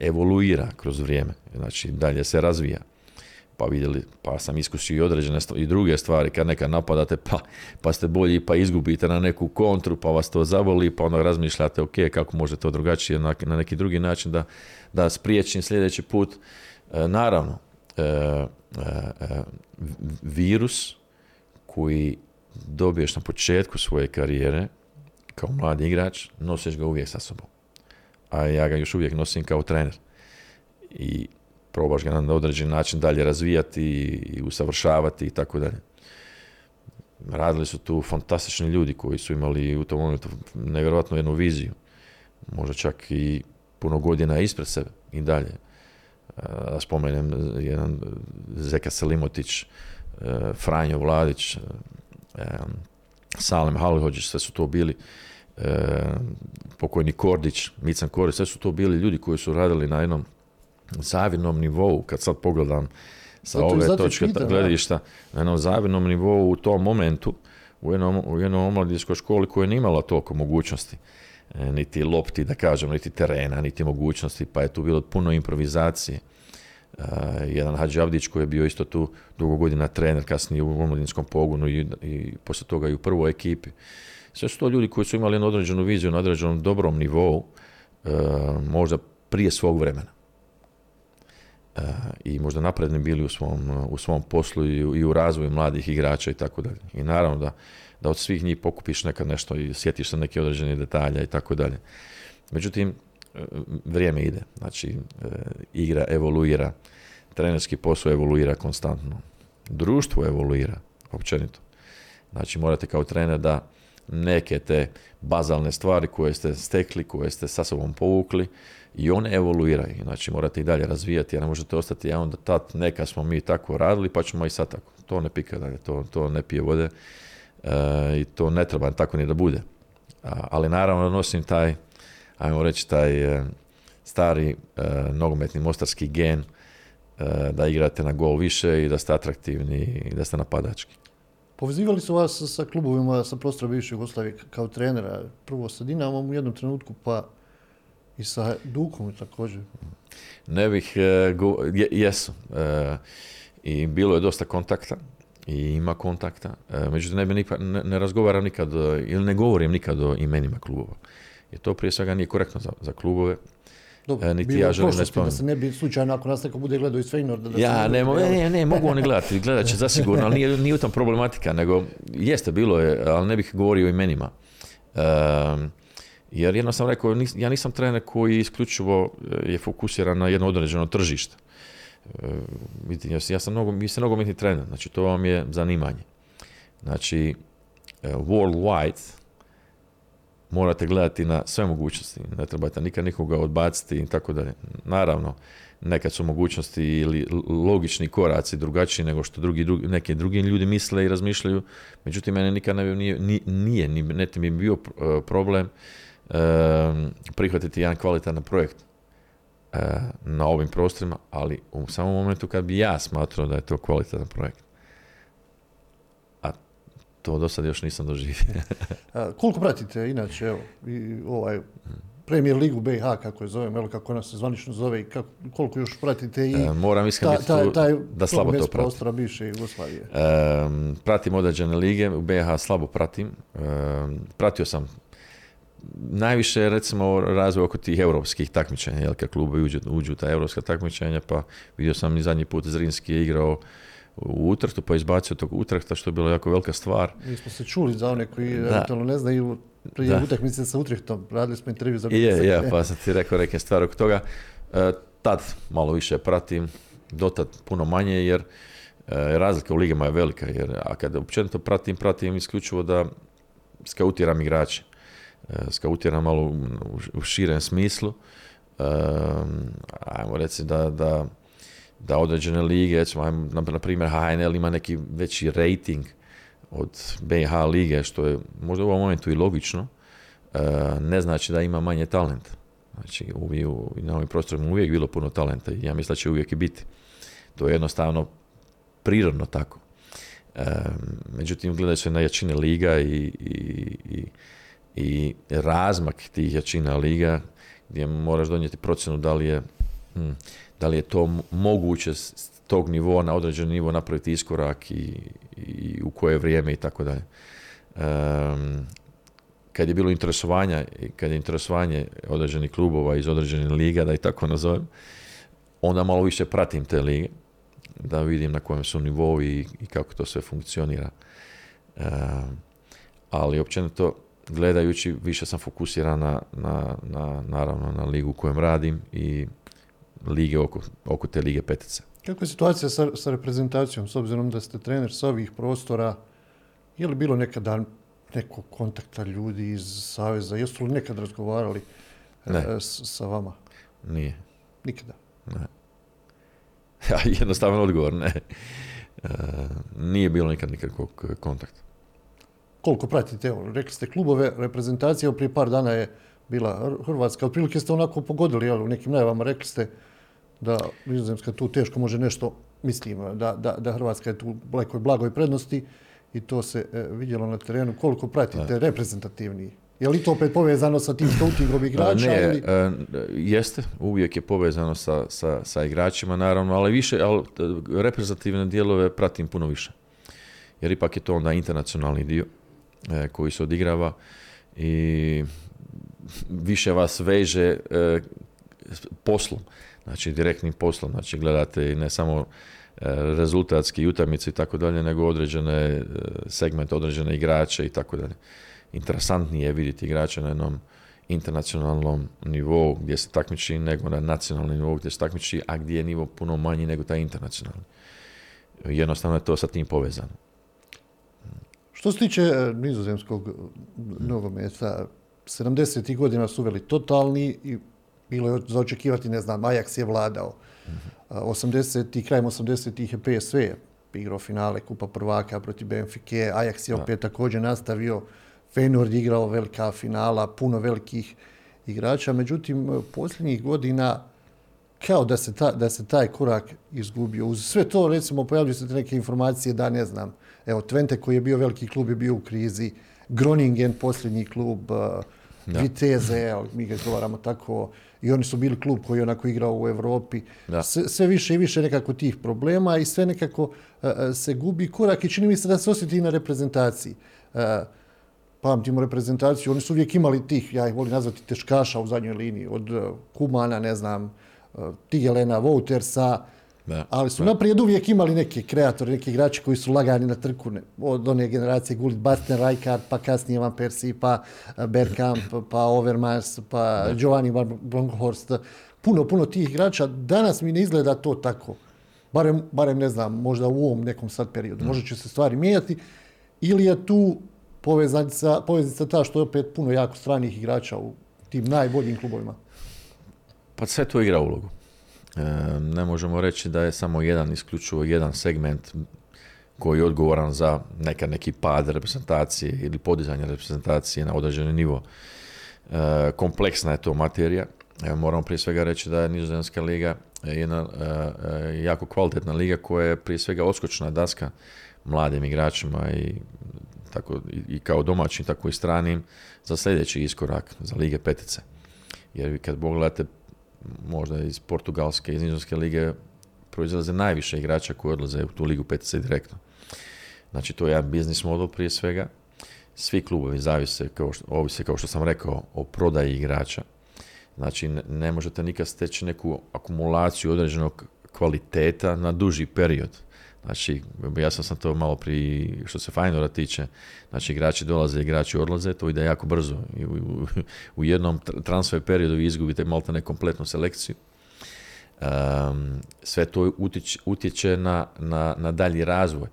evoluira kroz vrijeme. Znači, dalje se razvija pa vidjeli, pa sam iskusio i određene i druge stvari, kad nekad napadate, pa, pa ste bolji, pa izgubite na neku kontru, pa vas to zaboli, pa onda razmišljate, ok, kako može to drugačije, na, na neki drugi način da, da spriječim sljedeći put. E, naravno, e, e, virus koji dobiješ na početku svoje karijere, kao mladi igrač, nosiš ga uvijek sa sobom. A ja ga još uvijek nosim kao trener. I probaš ga na određen način dalje razvijati i usavršavati i tako dalje. Radili su tu fantastični ljudi koji su imali u tom momentu nevjerojatnu jednu viziju. Možda čak i puno godina ispred sebe i dalje. Da spomenem jedan Zeka Selimotić, e, Franjo Vladić, e, Salem Halihođić, sve su to bili e, pokojni Kordić, Mican Kordić, sve su to bili ljudi koji su radili na jednom zavidnom nivou, kad sad pogledam sa ove točke gledišta, na jednom zavidnom nivou u tom momentu, u jednom, u jednom omladinskoj školi koja nije imala toliko mogućnosti, e, niti lopti, da kažem, niti terena, niti mogućnosti, pa je tu bilo puno improvizacije. E, jedan Hadži Avdić koji je bio isto tu dugo godina trener, kasnije u omladinskom pogonu i, i poslije toga i u prvoj ekipi. Sve su to ljudi koji su imali jednu određenu viziju na određenom dobrom nivou, e, možda prije svog vremena i možda napredni bili u svom, u svom poslu i i u razvoju mladih igrača i tako dalje. I naravno da, da od svih njih pokupiš nekad nešto i sjetiš se neke određene detalja i tako dalje. Međutim, vrijeme ide, znači e, igra evoluira, trenerski posao evoluira konstantno, društvo evoluira općenito. Znači morate kao trener da neke te bazalne stvari koje ste stekli, koje ste sa sobom povukli, i one evoluiraju. Znači morate i dalje razvijati, a ne možete ostati, ja onda tad neka smo mi tako radili, pa ćemo i sad tako. To ne pika dalje, to, to ne pije vode e, i to ne treba tako ni da bude. ali naravno nosim taj, ajmo reći, taj e, stari e, nogometni mostarski gen da igrate na gol više i da ste atraktivni i da ste napadački. Povezivali su vas sa klubovima sa prostora bivše Jugoslavije kao trenera, prvo sa Dinamom u jednom trenutku, pa i sa Dukom također. Ne bih, e, jesu. E, I bilo je dosta kontakta i ima kontakta. E, međutim, ne, ne, ne razgovaram nikad ili ne govorim nikad o imenima klubova. Jer to prije svega nije korektno za, za klubove. Dobro, niti ja želim ne Da se ne bi slučajno ako nas neko bude gledao iz Feynorda. Da ja, ne, ne, ne, mogu oni gledati, gledat će zasigurno, ali nije, nije u tom problematika, nego jeste, bilo je, ali ne bih govorio o imenima. Jer jedno sam rekao, ja nisam trener koji isključivo e, je fokusiran na jedno određeno tržište. E, vidite, ja sam mnogo, vi ste nogometni trener, znači to vam je zanimanje. Znači, e, worldwide morate gledati na sve mogućnosti, ne trebate nikad nikoga odbaciti i tako dalje. Naravno, nekad su mogućnosti ili logični koraci drugačiji nego što drugi, drugi, neki drugi ljudi misle i razmišljaju, međutim, mene nikad ne, nije, nije, ne mi bio problem prihvatiti jedan kvalitetan projekt eh, na ovim prostorima, ali u samom momentu kad bi ja smatrao da je to kvalitetan projekt. A to do sad još nisam doživio. koliko pratite inače, evo, i ovaj, Premier ligu BiH, kako je zovem, evo kako ona se zvanično zove i kako, koliko još pratite i e, moram taj, taj, da slabo to pratim. prostora bivše Jugoslavije. E, pratim određene lige, u BiH slabo pratim. E, pratio sam najviše recimo razvoj oko tih europskih takmičenja, jel kad klubovi uđu, uđu ta europska takmičenja, pa vidio sam i zadnji put Zrinski je igrao u Utrhtu, pa izbacio tog Utrhta, što je bilo jako velika stvar. Mi smo se čuli za one koji eventualno ne znaju, prije utakmice sa Utrhtom, radili smo intervju za Je, je, pa sam ti rekao neke stvari oko toga. E, tad malo više pratim, dotad puno manje, jer e, razlika u ligama je velika, jer a kada općenito pratim, pratim isključivo da skautiram igrače. Skautiram malo u, u širem smislu. E, ajmo reći da, da da određene lige, recimo, na primjer HNL ima neki veći rating od BH lige, što je možda u ovom momentu i logično, e, ne znači da ima manje talenta. Znači, u, na ovim prostorima uvijek bilo puno talenta i ja mislim da će uvijek i biti. To je jednostavno prirodno tako. E, međutim, gledaju se na jačine liga i, i, i, i razmak tih jačina liga gdje moraš donijeti procjenu da li je hm, da li je to moguće s tog nivoa na određeni nivo napraviti iskorak i, i u koje vrijeme i tako dalje. Kad je bilo interesovanja, kad je interesovanje određenih klubova iz određenih liga, da i tako nazovem, onda malo više pratim te lige, da vidim na kojem su nivou i, i kako to sve funkcionira. ali općenito gledajući više sam fokusiran na, na, na, naravno na ligu u kojem radim i lige oko, oko te lige petice. Kako je situacija sa, sa reprezentacijom, s obzirom da ste trener sa ovih prostora, je li bilo nekada nekog kontakta ljudi iz Saveza? Jesu li nekad razgovarali e, sa vama? Nije. Nikada? Ne. Jednostavan odgovor, ne. E, nije bilo nikad nikakvog kontakta. Koliko pratite? Evo, rekli ste klubove, reprezentacija, prije par dana je bila Hrvatska. Otprilike ste onako pogodili, jel, u nekim najavama rekli ste da Nizozemska tu teško može nešto, mislim, da, da, da Hrvatska je tu u nekoj blagoj prednosti i to se e, vidjelo na terenu. Koliko pratite reprezentativni? Je li to opet povezano sa tim scoutingom igrača? Ne, ili? E, jeste, uvijek je povezano sa, sa, sa igračima, naravno, ali više, ali reprezentativne dijelove pratim puno više. Jer ipak je to onda internacionalni dio koji se odigrava i više vas veže e, poslom znači direktnim poslom, znači gledate ne samo e, rezultatski utakmice i tako dalje, nego određene e, segmente, određene igrače i tako dalje. Interesantnije je vidjeti igrače na jednom internacionalnom nivou gdje se takmiči nego na nacionalnom nivou gdje se takmiči, a gdje je nivo puno manji nego taj internacionalni. Jednostavno je to sa tim povezano. Što se tiče e, nizozemskog nogometa, 70. godina su uveli totalni i bilo je za očekivati, ne znam, Ajax je vladao. 80. krajem 80. je PSV igrao finale Kupa prvaka protiv Benfike, Ajax je opet također nastavio, Feyenoord je igrao velika finala, puno velikih igrača, međutim, posljednjih godina kao da se, da se taj korak izgubio. Uz sve to, recimo, pojavljaju se neke informacije da, ne znam, evo, Twente koji je bio veliki klub je bio u krizi, Groningen, posljednji klub, Viteze, mi ga izgovaramo tako, i oni su bili klub koji je onako igrao u Europi. Sve, više i više nekako tih problema i sve nekako e, se gubi korak i čini mi se da se osjeti i na reprezentaciji. Uh, pamtimo reprezentaciju, oni su uvijek imali tih, ja ih volim nazvati teškaša u zadnjoj liniji, od Kumana, ne znam, Tigelena, Woutersa, ali su naprijed uvijek imali neki kreatori, neki igrači koji su lagani na trku, od one generacije Gullit, Basten, Rijkaard, pa kasnije Van Persie, pa eh, Bergkamp, pa Overmars, pa Giovanni Blankhorst. Puno, puno tih igrača. Danas mi ne izgleda to tako. Barem, barem ne znam, možda u ovom nekom sad periodu. Možda će se stvari mijenjati. Ili je tu poveznica, poveznica ta što je opet puno jako stranih igrača u tim najboljim klubovima? Pa sve to igra ulogu ne možemo reći da je samo jedan, isključivo jedan segment koji je odgovoran za nekad neki pad reprezentacije ili podizanje reprezentacije na određeni nivo. E, kompleksna je to materija. moramo prije svega reći da je Nizozemska liga jedna e, e, jako kvalitetna liga koja je prije svega oskočna daska mladim igračima i tako i, kao domaćim, tako i stranim, za sljedeći iskorak, za Lige Petice. Jer vi kad pogledate možda iz Portugalske, iz Nizozemske lige, proizlaze najviše igrača koji odlaze u tu Ligu Petice direktno. Znači, to je jedan biznis model prije svega. Svi klubovi zavise, kao što, ovise, kao što sam rekao, o prodaji igrača. Znači, ne, možete nikad steći neku akumulaciju određenog kvaliteta na duži period. Znači, ja sam to malo pri, što se Fajnora tiče, znači igrači dolaze, igrači odlaze, to ide jako brzo. I u, jednom transfer periodu vi izgubite malo ne kompletnu selekciju. sve to utječe na, na, na dalji razvoj.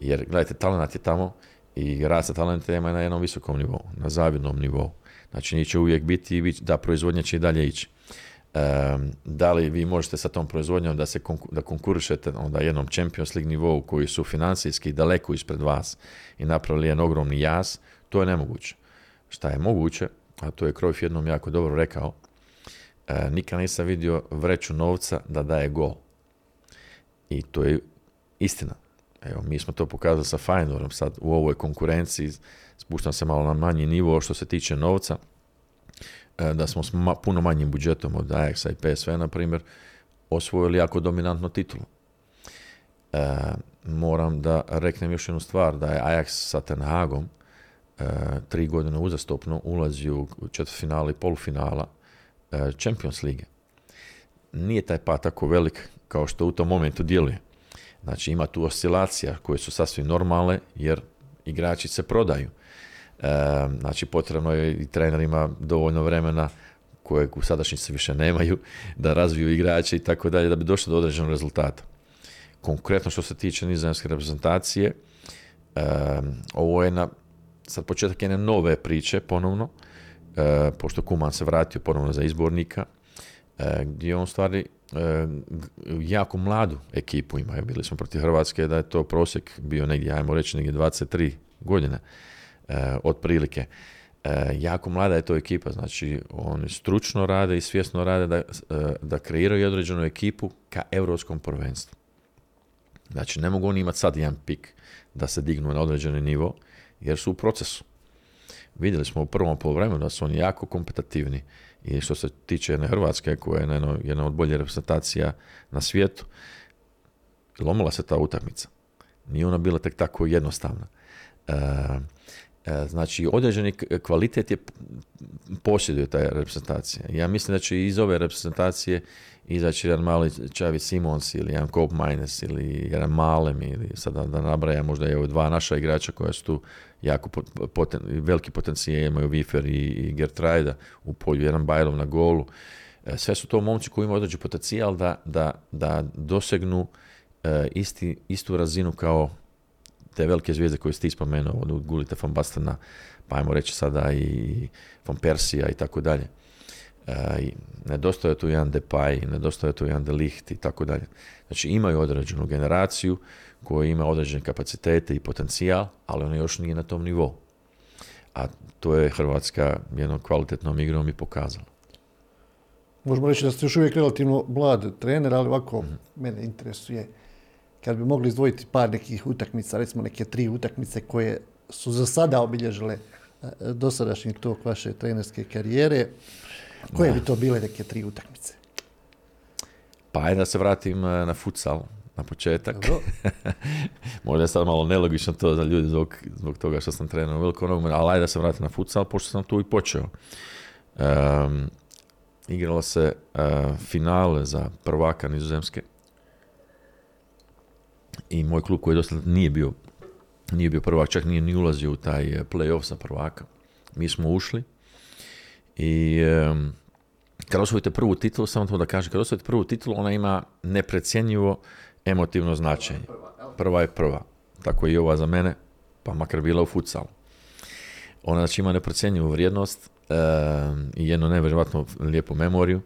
Jer, gledajte, talent je tamo i rad sa talentima je na jednom visokom nivou, na zavidnom nivou. Znači, njih će uvijek biti, da proizvodnja će i dalje ići. Da li vi možete sa tom proizvodnjom da se da konkurišete onda jednom Champions League nivou koji su financijski daleko ispred vas i napravili jedan ogromni jaz, to je nemoguće. Šta je moguće, a to je Krojf jednom jako dobro rekao, e, nikad nisam vidio vreću novca da daje gol. I to je istina. Evo, mi smo to pokazali sa Feyenoordom sad u ovoj konkurenciji, spuštam se malo na manji nivo što se tiče novca, da smo s puno manjim budžetom od Ajaxa i PSV, na primjer, osvojili jako dominantno titulu. E, moram da reknem još jednu stvar, da je Ajax sa Ten Hagom e, tri godine uzastopno ulazi u četvrtfinala i polufinala e, Champions League. Nije taj pa tako velik kao što u tom momentu djeluje. Znači ima tu oscilacija koje su sasvim normalne jer igrači se prodaju. Znači potrebno je i trenerima dovoljno vremena kojeg u sadašnjici više nemaju da razviju igrače i tako dalje da bi došli do određenog rezultata. Konkretno što se tiče nizozemske reprezentacije, ovo je na sad početak jedne nove priče ponovno, e, pošto Kuman se vratio ponovno za izbornika, gdje on stvari E, jako mladu ekipu imaju. Bili smo protiv Hrvatske da je to prosjek bio negdje, ajmo reći, negdje 23 godine otprilike. E, jako mlada je to ekipa, znači oni stručno rade i svjesno rade da, da kreiraju određenu ekipu ka europskom prvenstvu. Znači ne mogu oni imati sad jedan pik da se dignu na određeni nivo, jer su u procesu. Vidjeli smo u prvom polovremenu da su oni jako kompetitivni i što se tiče jedne Hrvatske koja je jedna, jedna od boljih reprezentacija na svijetu, lomila se ta utakmica. Nije ona bila tek tako jednostavna. E, e, znači, određeni kvalitet je posjeduje ta reprezentacija. Ja mislim da će iz ove reprezentacije izaći jedan mali Čavi Simons ili jedan Cope Mines ili jedan Malem ili sada da nabraja možda je dva naša igrača koja su tu jako poten, veliki potencijal imaju Vifer i, i Gertrajda u polju, jedan Bajlov na golu. E, sve su to momci koji imaju određen potencijal da, da, da dosegnu e, isti, istu razinu kao te velike zvijezde koje ste spomenuo, od Gulita van Bastana, pa ajmo reći sada i van Persija i tako dalje. E, nedostaje tu jedan Depay, nedostaje tu jedan Delicht i tako dalje. Znači imaju određenu generaciju koja ima određene kapacitete i potencijal, ali ona još nije na tom nivou. A to je Hrvatska jednom kvalitetnom igrom i pokazala. Možemo reći da ste još uvijek relativno mlad trener, ali ovako mm mene interesuje kad bi mogli izdvojiti par nekih utakmica, recimo neke tri utakmice koje su za sada obilježile e, dosadašnji tok vaše trenerske karijere. Koje bi to bile neke tri utakmice? Pa ajde da se vratim e, na futsal na početak. Možda je sad malo nelogično to za ljudi zbog, zbog toga što sam trenuo veliko nogomet, ali ajde da se vratim na futsal, pošto sam tu i počeo. Um, igralo se uh, finale za prvaka nizozemske i moj klub koji dosta nije bio nije bio prvak, čak nije ni ulazio u taj e, play-off za prvaka. Mi smo ušli i um, kada osvojite prvu titulu, samo to da kažem, kada osvojite prvu titulu, ona ima neprecjenjivo emotivno značenje. Prva je prva. Tako i ova za mene, pa makar bila u futsalu. Ona znači ima neprocjenjivu vrijednost i jednu nevjerojatno lijepu memoriju.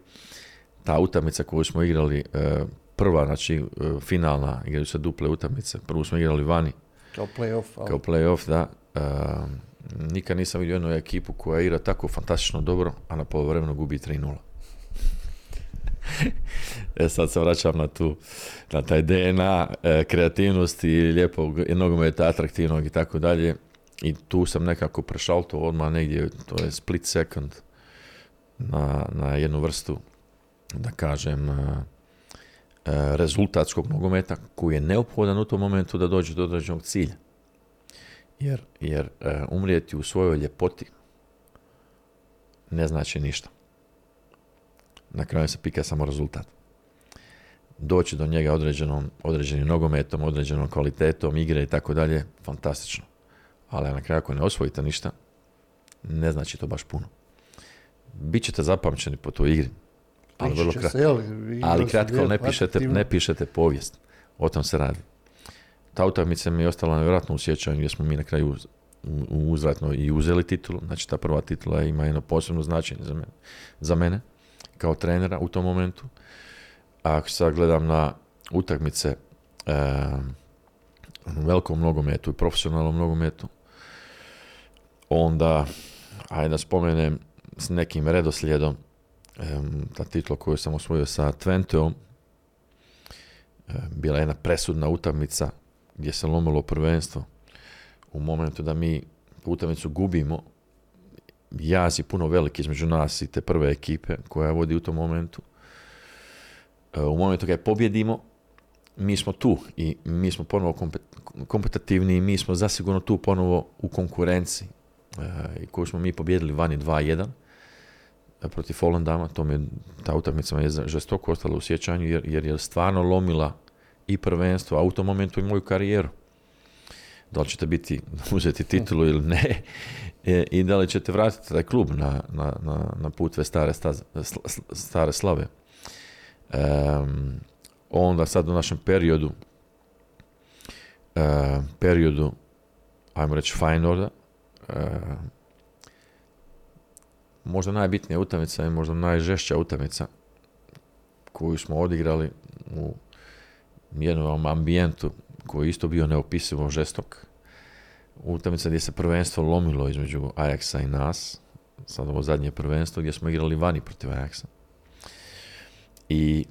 Ta utakmica koju smo igrali, e, prva, znači e, finalna, igraju se duple utakmice, prvu smo igrali vani. Kao play-off. Kao play-off, da. nikad nisam vidio jednu ekipu koja igra tako fantastično dobro, a na polovremenu gubi 3-0 e sad se vraćam na tu, na taj DNA e, kreativnosti i lijepog nogometa atraktivnog i tako dalje. i tu sam nekako prešalto odmah negdje, to je split second na, na jednu vrstu, da kažem, rezultatskog nogometa koji je neophodan u tom momentu da dođe do određenog cilja. Jer, jer umrijeti u svojoj ljepoti ne znači ništa. Na kraju se pika samo rezultat. Doći do njega određenom, određenim nogometom, određenom kvalitetom igre i tako dalje, fantastično. Ali na kraju ako ne osvojite ništa, ne znači to baš puno. Bićete zapamćeni po toj igri. Ali, vrlo ali kratko ne pišete, ne pišete povijest. O tom se radi. Ta utakmica mi je ostala nevjerojatno u sjećanju gdje smo mi na kraju uzvratno i uzeli titulu. Znači ta prva titula ima jedno posebno značenje za mene, za mene kao trenera u tom momentu. A ako sad gledam na utakmice e, u velikom nogometu i profesionalnom nogometu, onda, ajde da spomenem s nekim redoslijedom, ta titula koju sam osvojio sa Twenteom, bila je jedna presudna utakmica gdje se lomilo prvenstvo. U momentu da mi utakmicu gubimo, jaz je puno veliki između nas i te prve ekipe koja vodi u tom momentu. E, u momentu kada je pobjedimo, mi smo tu i mi smo ponovo kompetitivni i mi smo zasigurno tu ponovo u konkurenciji e, koju smo mi pobjedili vani 2-1 e, protiv Follandama, to mi je, ta utakmica me je žestoko ostala u sjećanju jer, jer je stvarno lomila i prvenstvo, a u tom momentu i moju karijeru. Da li ćete biti, uzeti titulu ili ne, i da li ćete vratiti taj klub na, na, na, na putve stare, stare slave. Um, onda sad u našem periodu uh, periodu ajmo reći Feynorda uh, možda najbitnija utakmica i možda najžešća utakmica koju smo odigrali u jednom ambijentu koji je isto bio neopisivo žestok. Utakmica gdje se prvenstvo lomilo između Ajaxa i nas. Sad ovo zadnje prvenstvo gdje smo igrali vani protiv Ajaxa. I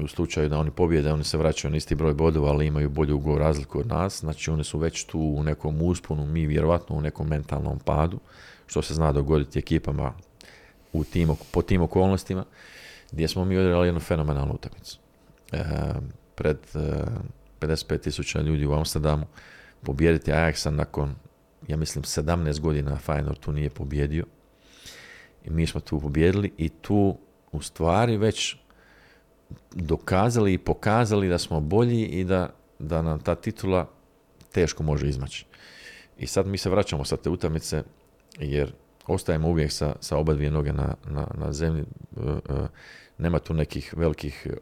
u slučaju da oni pobjede, oni se vraćaju na isti broj bodova, ali imaju bolju ugovor razliku od nas. Znači oni su već tu u nekom usponu, mi vjerovatno u nekom mentalnom padu, što se zna dogoditi ekipama u tim, po tim okolnostima, gdje smo mi odigrali jednu fenomenalnu utakmicu. E, pred e, 55.000 ljudi u Amsterdamu, pobijediti Ajaxa nakon, ja mislim, 17 godina Feyenoord tu nije pobjedio. I mi smo tu pobjedili i tu u stvari već dokazali i pokazali da smo bolji i da, da nam ta titula teško može izmaći. I sad mi se vraćamo sa te utakmice jer ostajemo uvijek sa, sa oba dvije noge na, na, na zemlji. E, e, nema tu nekih velikih e,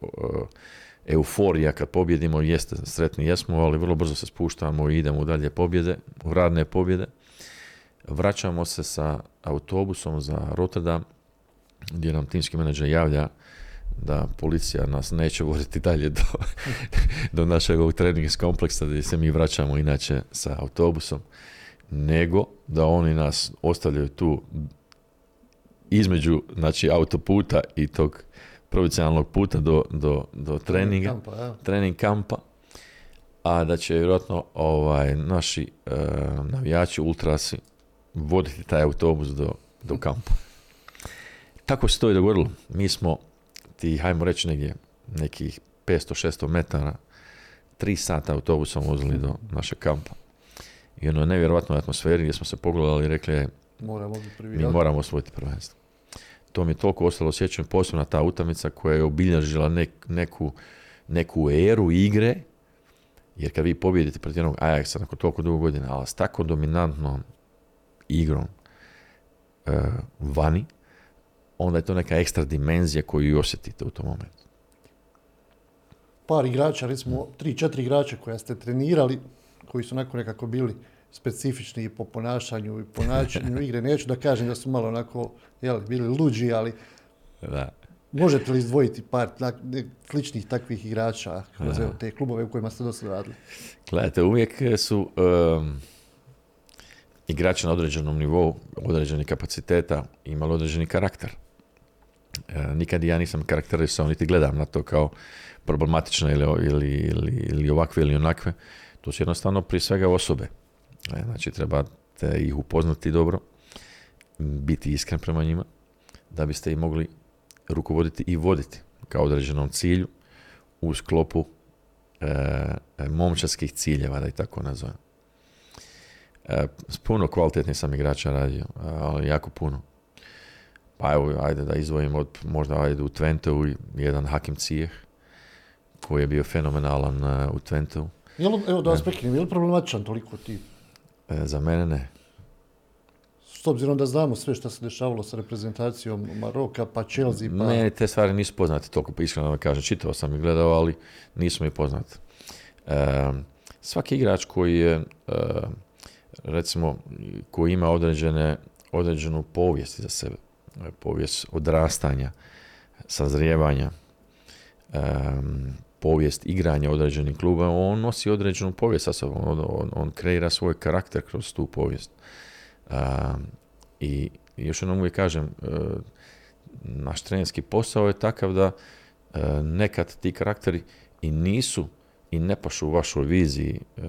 euforija kad pobjedimo, jeste sretni jesmo, ali vrlo brzo se spuštamo i idemo u dalje pobjede, u radne pobjede. Vraćamo se sa autobusom za Rotterdam, gdje nam timski menadžer javlja da policija nas neće voditi dalje do, do našeg trening kompleksa gdje se mi vraćamo inače sa autobusom, nego da oni nas ostavljaju tu između znači, autoputa i tog provincijalnog puta do, do, do treninga, kampa, trening kampa, a da će vjerojatno ovaj, naši uh, navijači ultrasi voditi taj autobus do, do kampa. Tako se to i dogodilo. Mi smo ti, hajmo reći negdje, nekih 500-600 metara, tri sata autobusom vozili do našeg kampa. I ono je nevjerojatnoj atmosferi gdje smo se pogledali i rekli, moramo mi moramo osvojiti prvenstvo. To mi je toliko ostalo osjećam, posebno ta utakmica koja je obilježila neku, neku eru igre, jer kad vi pobjedite protiv jednog Ajaxa nakon toliko dugo godina, ali s tako dominantnom igrom uh, vani, onda je to neka ekstra dimenzija koju osjetite u tom momentu. Par igrača, recimo tri, četiri igrača koja ste trenirali, koji su onako nekako bili specifični i po ponašanju i po načinu igre. Neću da kažem da su malo onako jel, bili luđi, ali da. možete li izdvojiti par sličnih takvih igrača kroz te klubove u kojima ste dosta radili? Gledajte, uvijek su um, igrači na određenom nivou, određenih kapaciteta, imali određeni karakter. E, nikad ja nisam karakterisao, niti gledam na to kao problematične ili, ili, ili, ili ovakve ili onakve. To su jednostavno prije svega osobe. E, znači treba te ih upoznati dobro, biti iskren prema njima, da biste ih mogli rukovoditi i voditi kao određenom cilju u sklopu e, e momčarskih ciljeva, da ih tako nazovem. E, puno kvalitetnih sam igrača radio, ali jako puno. Pa evo, ajde da izdvojim od, možda ajde u Twenteu jedan Hakim Cijeh, koji je bio fenomenalan u Twenteu. Evo da vas prekinem, je li problematičan toliko ti? E, za mene ne. S obzirom da znamo sve što se dešavalo sa reprezentacijom Maroka, pa Chelsea, pa... Meni te stvari nisu poznate toliko, pa iskreno da kažem, čitao sam i gledao, ali nisu mi poznate. E, svaki igrač koji je, e, recimo, koji ima određene, određenu povijest za sebe, povijest odrastanja, sazrijevanja, povijest igranja određenih kluba, on nosi određenu povijest sa sobom, on, on, kreira svoj karakter kroz tu povijest. I još jednom uvijek kažem, e, naš trenerski posao je takav da e, nekad ti karakteri i nisu i ne pašu u vašoj viziji e,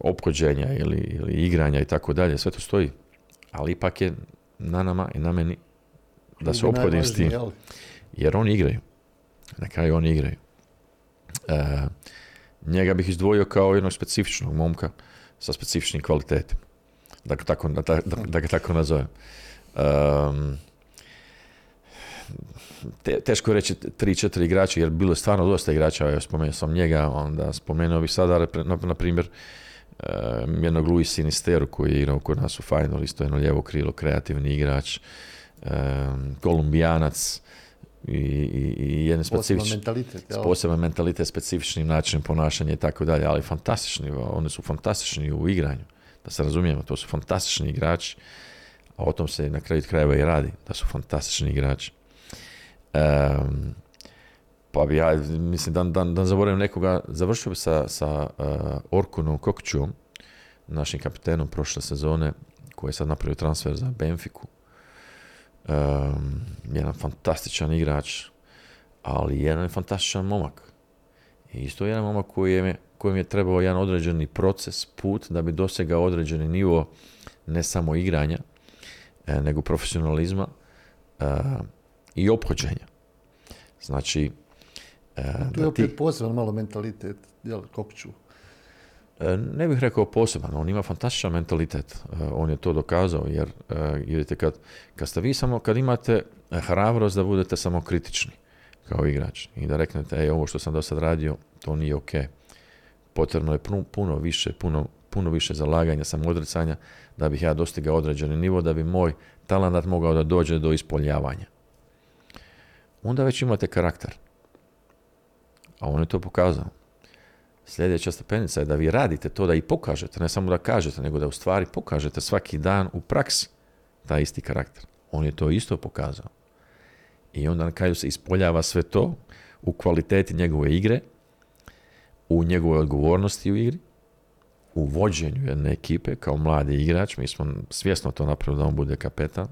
ophođenja ili, ili igranja i tako dalje, sve to stoji. Ali ipak je na nama i na meni da se ophodim s tim. Jer oni igraju. Na kraju oni igraju. E, njega bih izdvojio kao jednog specifičnog momka sa specifičnim kvalitetima. Dakle, tako, da, da, da ga tako nazovem. Um, te, teško je reći tri, četiri igrača, jer bilo je stvarno dosta igrača, ja spomenuo sam njega, onda spomenuo bih sada, na, na primjer, um, jednog Luis Sinisteru koji je igrao kod nas u Final, isto jedno lijevo krilo, kreativni igrač, um, kolumbijanac, i, i, i jedan specifični mentalitet, poseban mentalitet, specifičnim načinom ponašanja i tako dalje, ali fantastični, oni su fantastični u igranju, da se razumijemo, to su fantastični igrači, a o tom se na kraju krajeva i radi, da su fantastični igrači. Um, pa bi ja, mislim, da, da, da zaboravim nekoga, završio bi sa, sa uh, Orkunom Kokčuom, našim kapitenom prošle sezone, koji je sad napravio transfer za Benfiku um, jedan fantastičan igrač, ali jedan fantastičan momak. I isto jedan momak koji je, kojem je trebao jedan određeni proces, put da bi dosegao određeni nivo ne samo igranja, e, nego profesionalizma e, i ophođenja. Znači, e, tu je opet ti... malo mentalitet, jel? E, ne bih rekao poseban, on ima fantastičan mentalitet, e, on je to dokazao, jer e, vidite kad, kad ste vi samo, kad imate hrabrost da budete samo kritični kao igrač i da reknete, ej, ovo što sam do sad radio, to nije ok. Potrebno je puno, više, puno, puno više zalaganja, samodricanja da bih ja dostigao određeni nivo, da bi moj talent mogao da dođe do ispoljavanja. Onda već imate karakter. A on je to pokazao. Sljedeća stepenica je da vi radite to da i pokažete, ne samo da kažete, nego da u stvari pokažete svaki dan u praksi taj isti karakter. On je to isto pokazao. I onda na kraju se ispoljava sve to u kvaliteti njegove igre, u njegovoj odgovornosti u igri, u vođenju jedne ekipe kao mladi igrač, mi smo svjesno to napravili da on bude kapetan,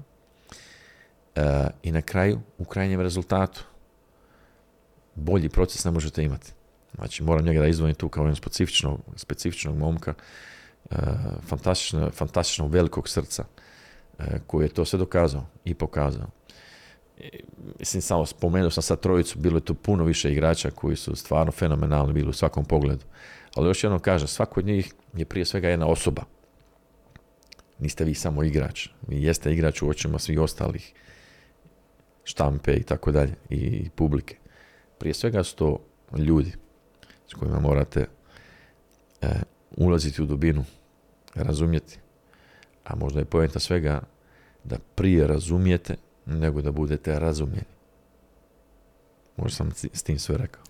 e, i na kraju, u krajnjem rezultatu, bolji proces ne možete imati. Znači, moram njega da izdvojim tu kao jednog specifičnog, specifičnog momka, e, fantastično, fantastičnog velikog srca, e, koji je to sve dokazao i pokazao. mislim, samo spomenuo sam sad trojicu, bilo je tu puno više igrača koji su stvarno fenomenalni bili u svakom pogledu. Ali još jednom kažem, svako od njih je prije svega jedna osoba. Niste vi samo igrač. Vi jeste igrač u očima svih ostalih štampe i tako dalje i publike. Prije svega su to ljudi s kojima morate e, ulaziti u dubinu, razumjeti. A možda je pojenta svega da prije razumijete nego da budete razumjeni. Možda sam s tim sve rekao.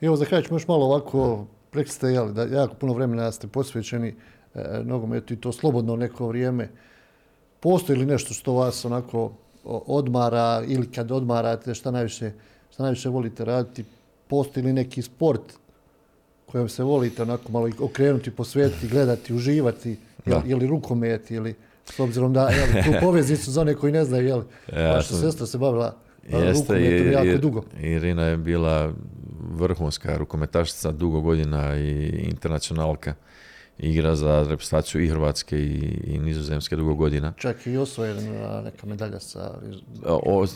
Evo, za kraj ćemo još malo ovako, rekli ste jel, da jako puno vremena ste posvećeni e, nogometu i to slobodno neko vrijeme. Postoji li nešto što vas onako odmara ili kad odmarate, šta najviše, šta najviše volite raditi? Postoji li neki sport kojom se volite onako malo okrenuti, posvetiti, gledati, uživati, je li rukomet, ili s obzirom da jel, tu poveznicu za one koji ne znaju, jel, vaša sestra se bavila rukometom jako dugo. Irina je bila vrhunska rukometašica dugo godina i internacionalka igra za reprezentaciju i Hrvatske i, i Nizozemske dugo godina. Čak i osvojena neka medalja sa... O,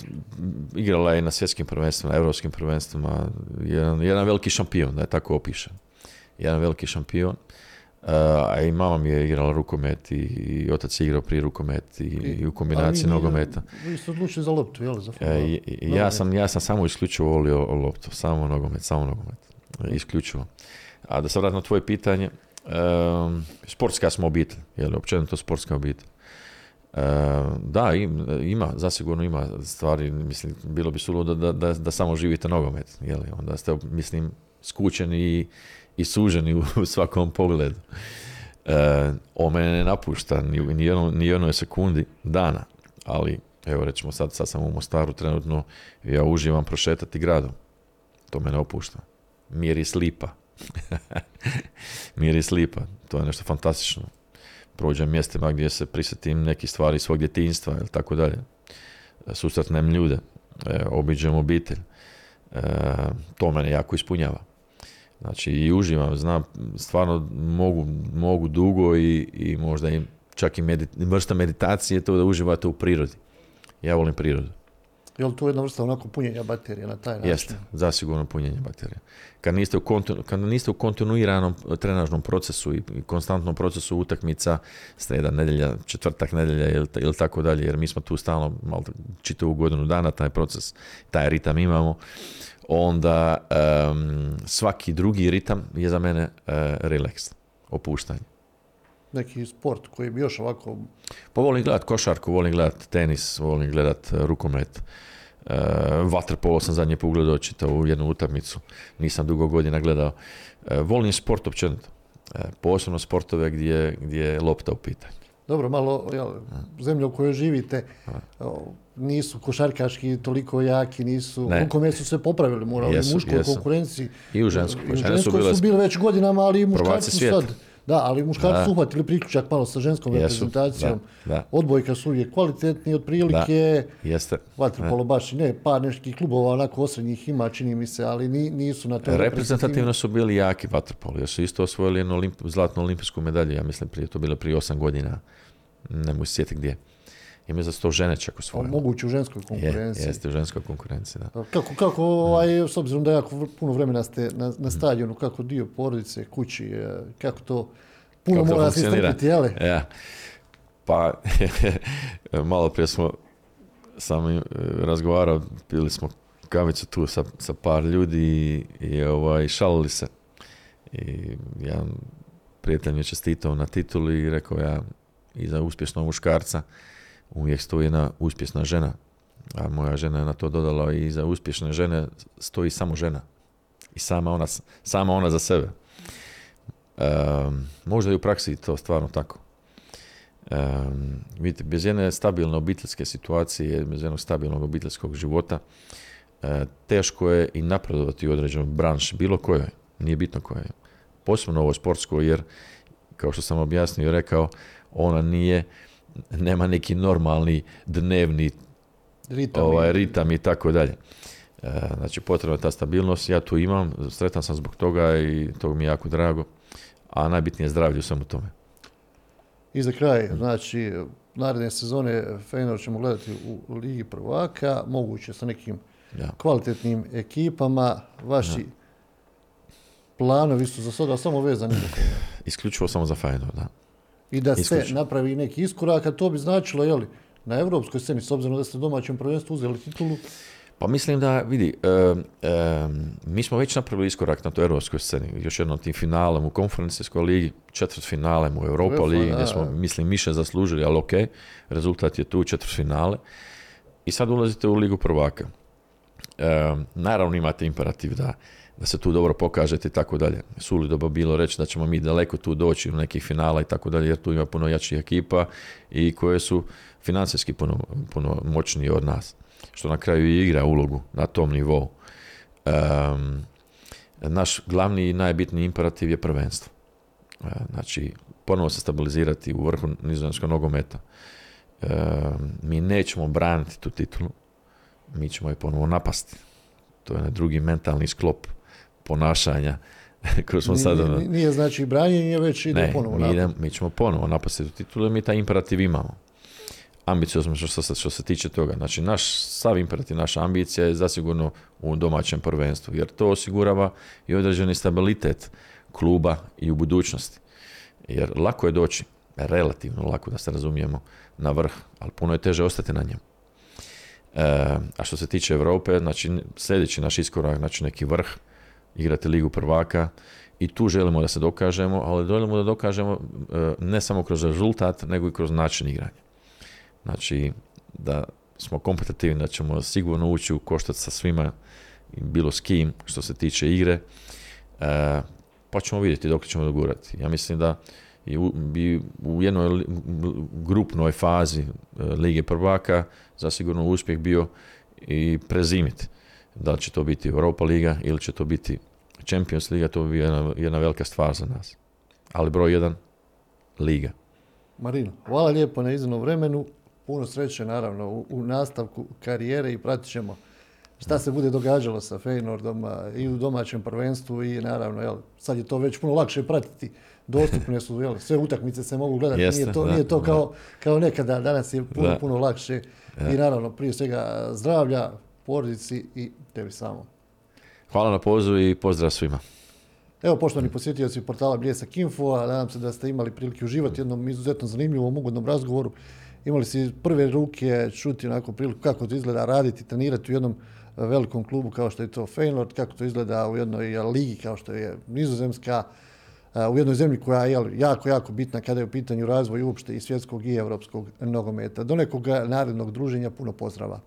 igrala je na svjetskim prvenstvima, europskim prvenstvima, jedan, jedan veliki šampion, da je tako opišem. Jedan veliki šampion. a i mama mi je igrala rukomet i, i otac je igrao prije rukomet i, i u kombinaciji nogometa. Vi ste odlučili za loptu, jel? Za e, ja, sam, ja sam samo isključivo volio loptu, samo nogomet, samo nogomet. Isključivo. A da se vratim na tvoje pitanje, sportska smo obitelj, je li općenito sportska obitelj. da, ima, zasigurno ima stvari, mislim, bilo bi suludo da, da, da, samo živite nogomet, je li? onda ste, mislim, skučeni i, i suženi u, svakom pogledu. E, o mene ne napušta ni, ni, ni jednoj sekundi dana, ali evo recimo sad, sad sam u Mostaru trenutno, ja uživam prošetati gradom, to me ne opušta. Miris lipa, Miris lipa, to je nešto fantastično. Prođem mjestima gdje se prisjetim neki stvari svog djetinjstva ili tako dalje. Susretnem ljude, e, obiđem obitelj. E, to mene jako ispunjava. Znači i uživam, znam, stvarno mogu, mogu dugo i, i možda i čak i vrsta meditacije to da uživate u prirodi. Ja volim prirodu. Je li to jedna vrsta onako punjenja baterije na taj način? Jeste, zasigurno punjenje baterije. Kad niste u, kontinu, kad niste u kontinuiranom trenažnom procesu i konstantnom procesu utakmica, sreda, nedjelja, četvrtak, nedjelja ili, tako dalje, jer mi smo tu stalno malo čitavu godinu dana taj proces, taj ritam imamo, onda svaki drugi ritam je za mene uh, relax, opuštanje. Neki sport koji bi još ovako... Pa volim gledat košarku, volim gledat tenis, volim gledat e, rukomet. Uh, Vaterpolo sam zadnje pogledao u jednu utakmicu, nisam dugo godina gledao. volim sport općenito, posebno sportove gdje, gdje je lopta u pitanju. Dobro, malo jel, zemlja u kojoj živite, nisu košarkaški toliko jaki, nisu, koliko su se popravili, morali u muškoj konkurenciji. I u ženskoj. I u ženskoj su, bile, već godinama, ali i muškarci su sad. Da, ali muškarci su uhvatili priključak malo sa ženskom reprezentacijom. Da, Odbojka su uvijek kvalitetni, otprilike. Jeste. Vaterpolo baš ne, par nekih klubova onako osrednjih ima, čini mi se, ali nisu na to. Reprezentativno su bili jaki vaterpolo, jer su isto osvojili jednu olimp, zlatnu olimpijsku medalju, ja mislim prije, to bilo prije osam godina, ne mogu sjetiti gdje. I mislim da su to žene čak osvojile. Moguće u ženskoj konkurenciji. Je, jeste u ženskoj konkurenciji, da. Kako, kako ovaj, s obzirom da jako puno vremena ste na, na stadionu, kako dio porodice, kući, e, kako to puno mora se istrpiti, jel? Ja. Pa, malo prije smo sam e, razgovarao, pili smo kavicu tu sa, sa par ljudi i, i ovaj, šalili se. I jedan prijatelj mi je čestitao na titulu i rekao ja iza uspješnog muškarca uvijek stoji jedna uspješna žena. A moja žena je na to dodala i za uspješne žene stoji samo žena. I sama ona, sama ona za sebe. Um, možda i u praksi to stvarno tako. Um, vidite, bez jedne stabilne obiteljske situacije, bez jednog stabilnog obiteljskog života, uh, teško je i napredovati u određenom bilo kojoj, nije bitno koje. Posebno ovo sportsko, jer, kao što sam objasnio i rekao, ona nije nema neki normalni dnevni ritam, ovaj, ritam i tako dalje. E, znači potrebna je ta stabilnost, ja tu imam, sretan sam zbog toga i to mi je jako drago, a najbitnije je zdravlje u svemu tome. I za kraj, znači, naredne sezone Feynor ćemo gledati u Ligi prvaka, moguće sa nekim kvalitetnim ekipama. Vaši planovi su za sada samo vezani Isključivo samo za Feynor, da i da se napravi neki iskorak, a to bi značilo, jeli, na europskoj sceni, s obzirom da ste domaćem prvenstvu uzeli titulu? Pa mislim da, vidi, mi smo već napravili iskorak na toj europskoj sceni. Još jednom tim finalem u konferencijskoj ligi, četvrt finalem u Europa ligi, gdje smo, mislim, više zaslužili, ali ok, rezultat je tu četvrt finale. I sad ulazite u ligu prvaka. naravno imate imperativ da da se tu dobro pokažete i tako dalje. Sulido bi bilo reći da ćemo mi daleko tu doći u nekih finala i tako dalje, jer tu ima puno jačih ekipa i koje su financijski puno, puno moćnije od nas. Što na kraju i igra ulogu na tom nivou. naš glavni i najbitniji imperativ je prvenstvo. E, znači, ponovo se stabilizirati u vrhu nizozemskog nogometa. mi nećemo braniti tu titulu, mi ćemo je ponovo napasti. To je drugi mentalni sklop ponašanja kroz smo sada... Nije znači branjenje, već ide ponovo mi, idem, mi ćemo ponovo napasti titulu, mi taj imperativ imamo. Ambiciozno što se, što se tiče toga. Znači, naš sav imperativ, naša ambicija je zasigurno u domaćem prvenstvu, jer to osigurava i određeni stabilitet kluba i u budućnosti. Jer lako je doći, relativno lako da se razumijemo, na vrh, ali puno je teže ostati na njemu. E, a što se tiče Europe, znači sljedeći naš iskorak, znači neki vrh, igrati ligu prvaka i tu želimo da se dokažemo, ali želimo da dokažemo e, ne samo kroz rezultat, nego i kroz način igranja. Znači, da smo kompetitivni, da ćemo sigurno ući u koštac sa svima, bilo s kim, što se tiče igre, e, pa ćemo vidjeti dok ćemo dogurati. Ja mislim da i u, u jednoj grupnoj fazi e, Lige prvaka zasigurno uspjeh bio i prezimiti. Da li će to biti Europa Liga ili će to biti Champions Liga, to bi jedna, jedna velika stvar za nas. Ali broj jedan, Liga. Marino, hvala lijepo na iznom vremenu. Puno sreće naravno u, u nastavku karijere i pratit ćemo šta se bude događalo sa Feynordom i u domaćem prvenstvu i naravno, jel, sad je to već puno lakše pratiti. Dostupne su, jel, sve utakmice se mogu gledati, nije to, nije to kao, kao nekada, danas je puno, puno lakše i naravno prije svega zdravlja, porodici i tebi samo. Hvala na pozivu i pozdrav svima. Evo, poštovani posjetioci portala Bljesak Info, a nadam se da ste imali prilike uživati jednom izuzetno zanimljivom, ugodnom razgovoru. Imali ste prve ruke čuti onako priliku kako to izgleda raditi, trenirati u jednom velikom klubu kao što je to Feyenoord, kako to izgleda u jednoj ligi kao što je Nizozemska, u jednoj zemlji koja je jako, jako bitna kada je u pitanju razvoj uopšte i svjetskog i europskog nogometa. Do nekog narednog druženja puno pozdrava.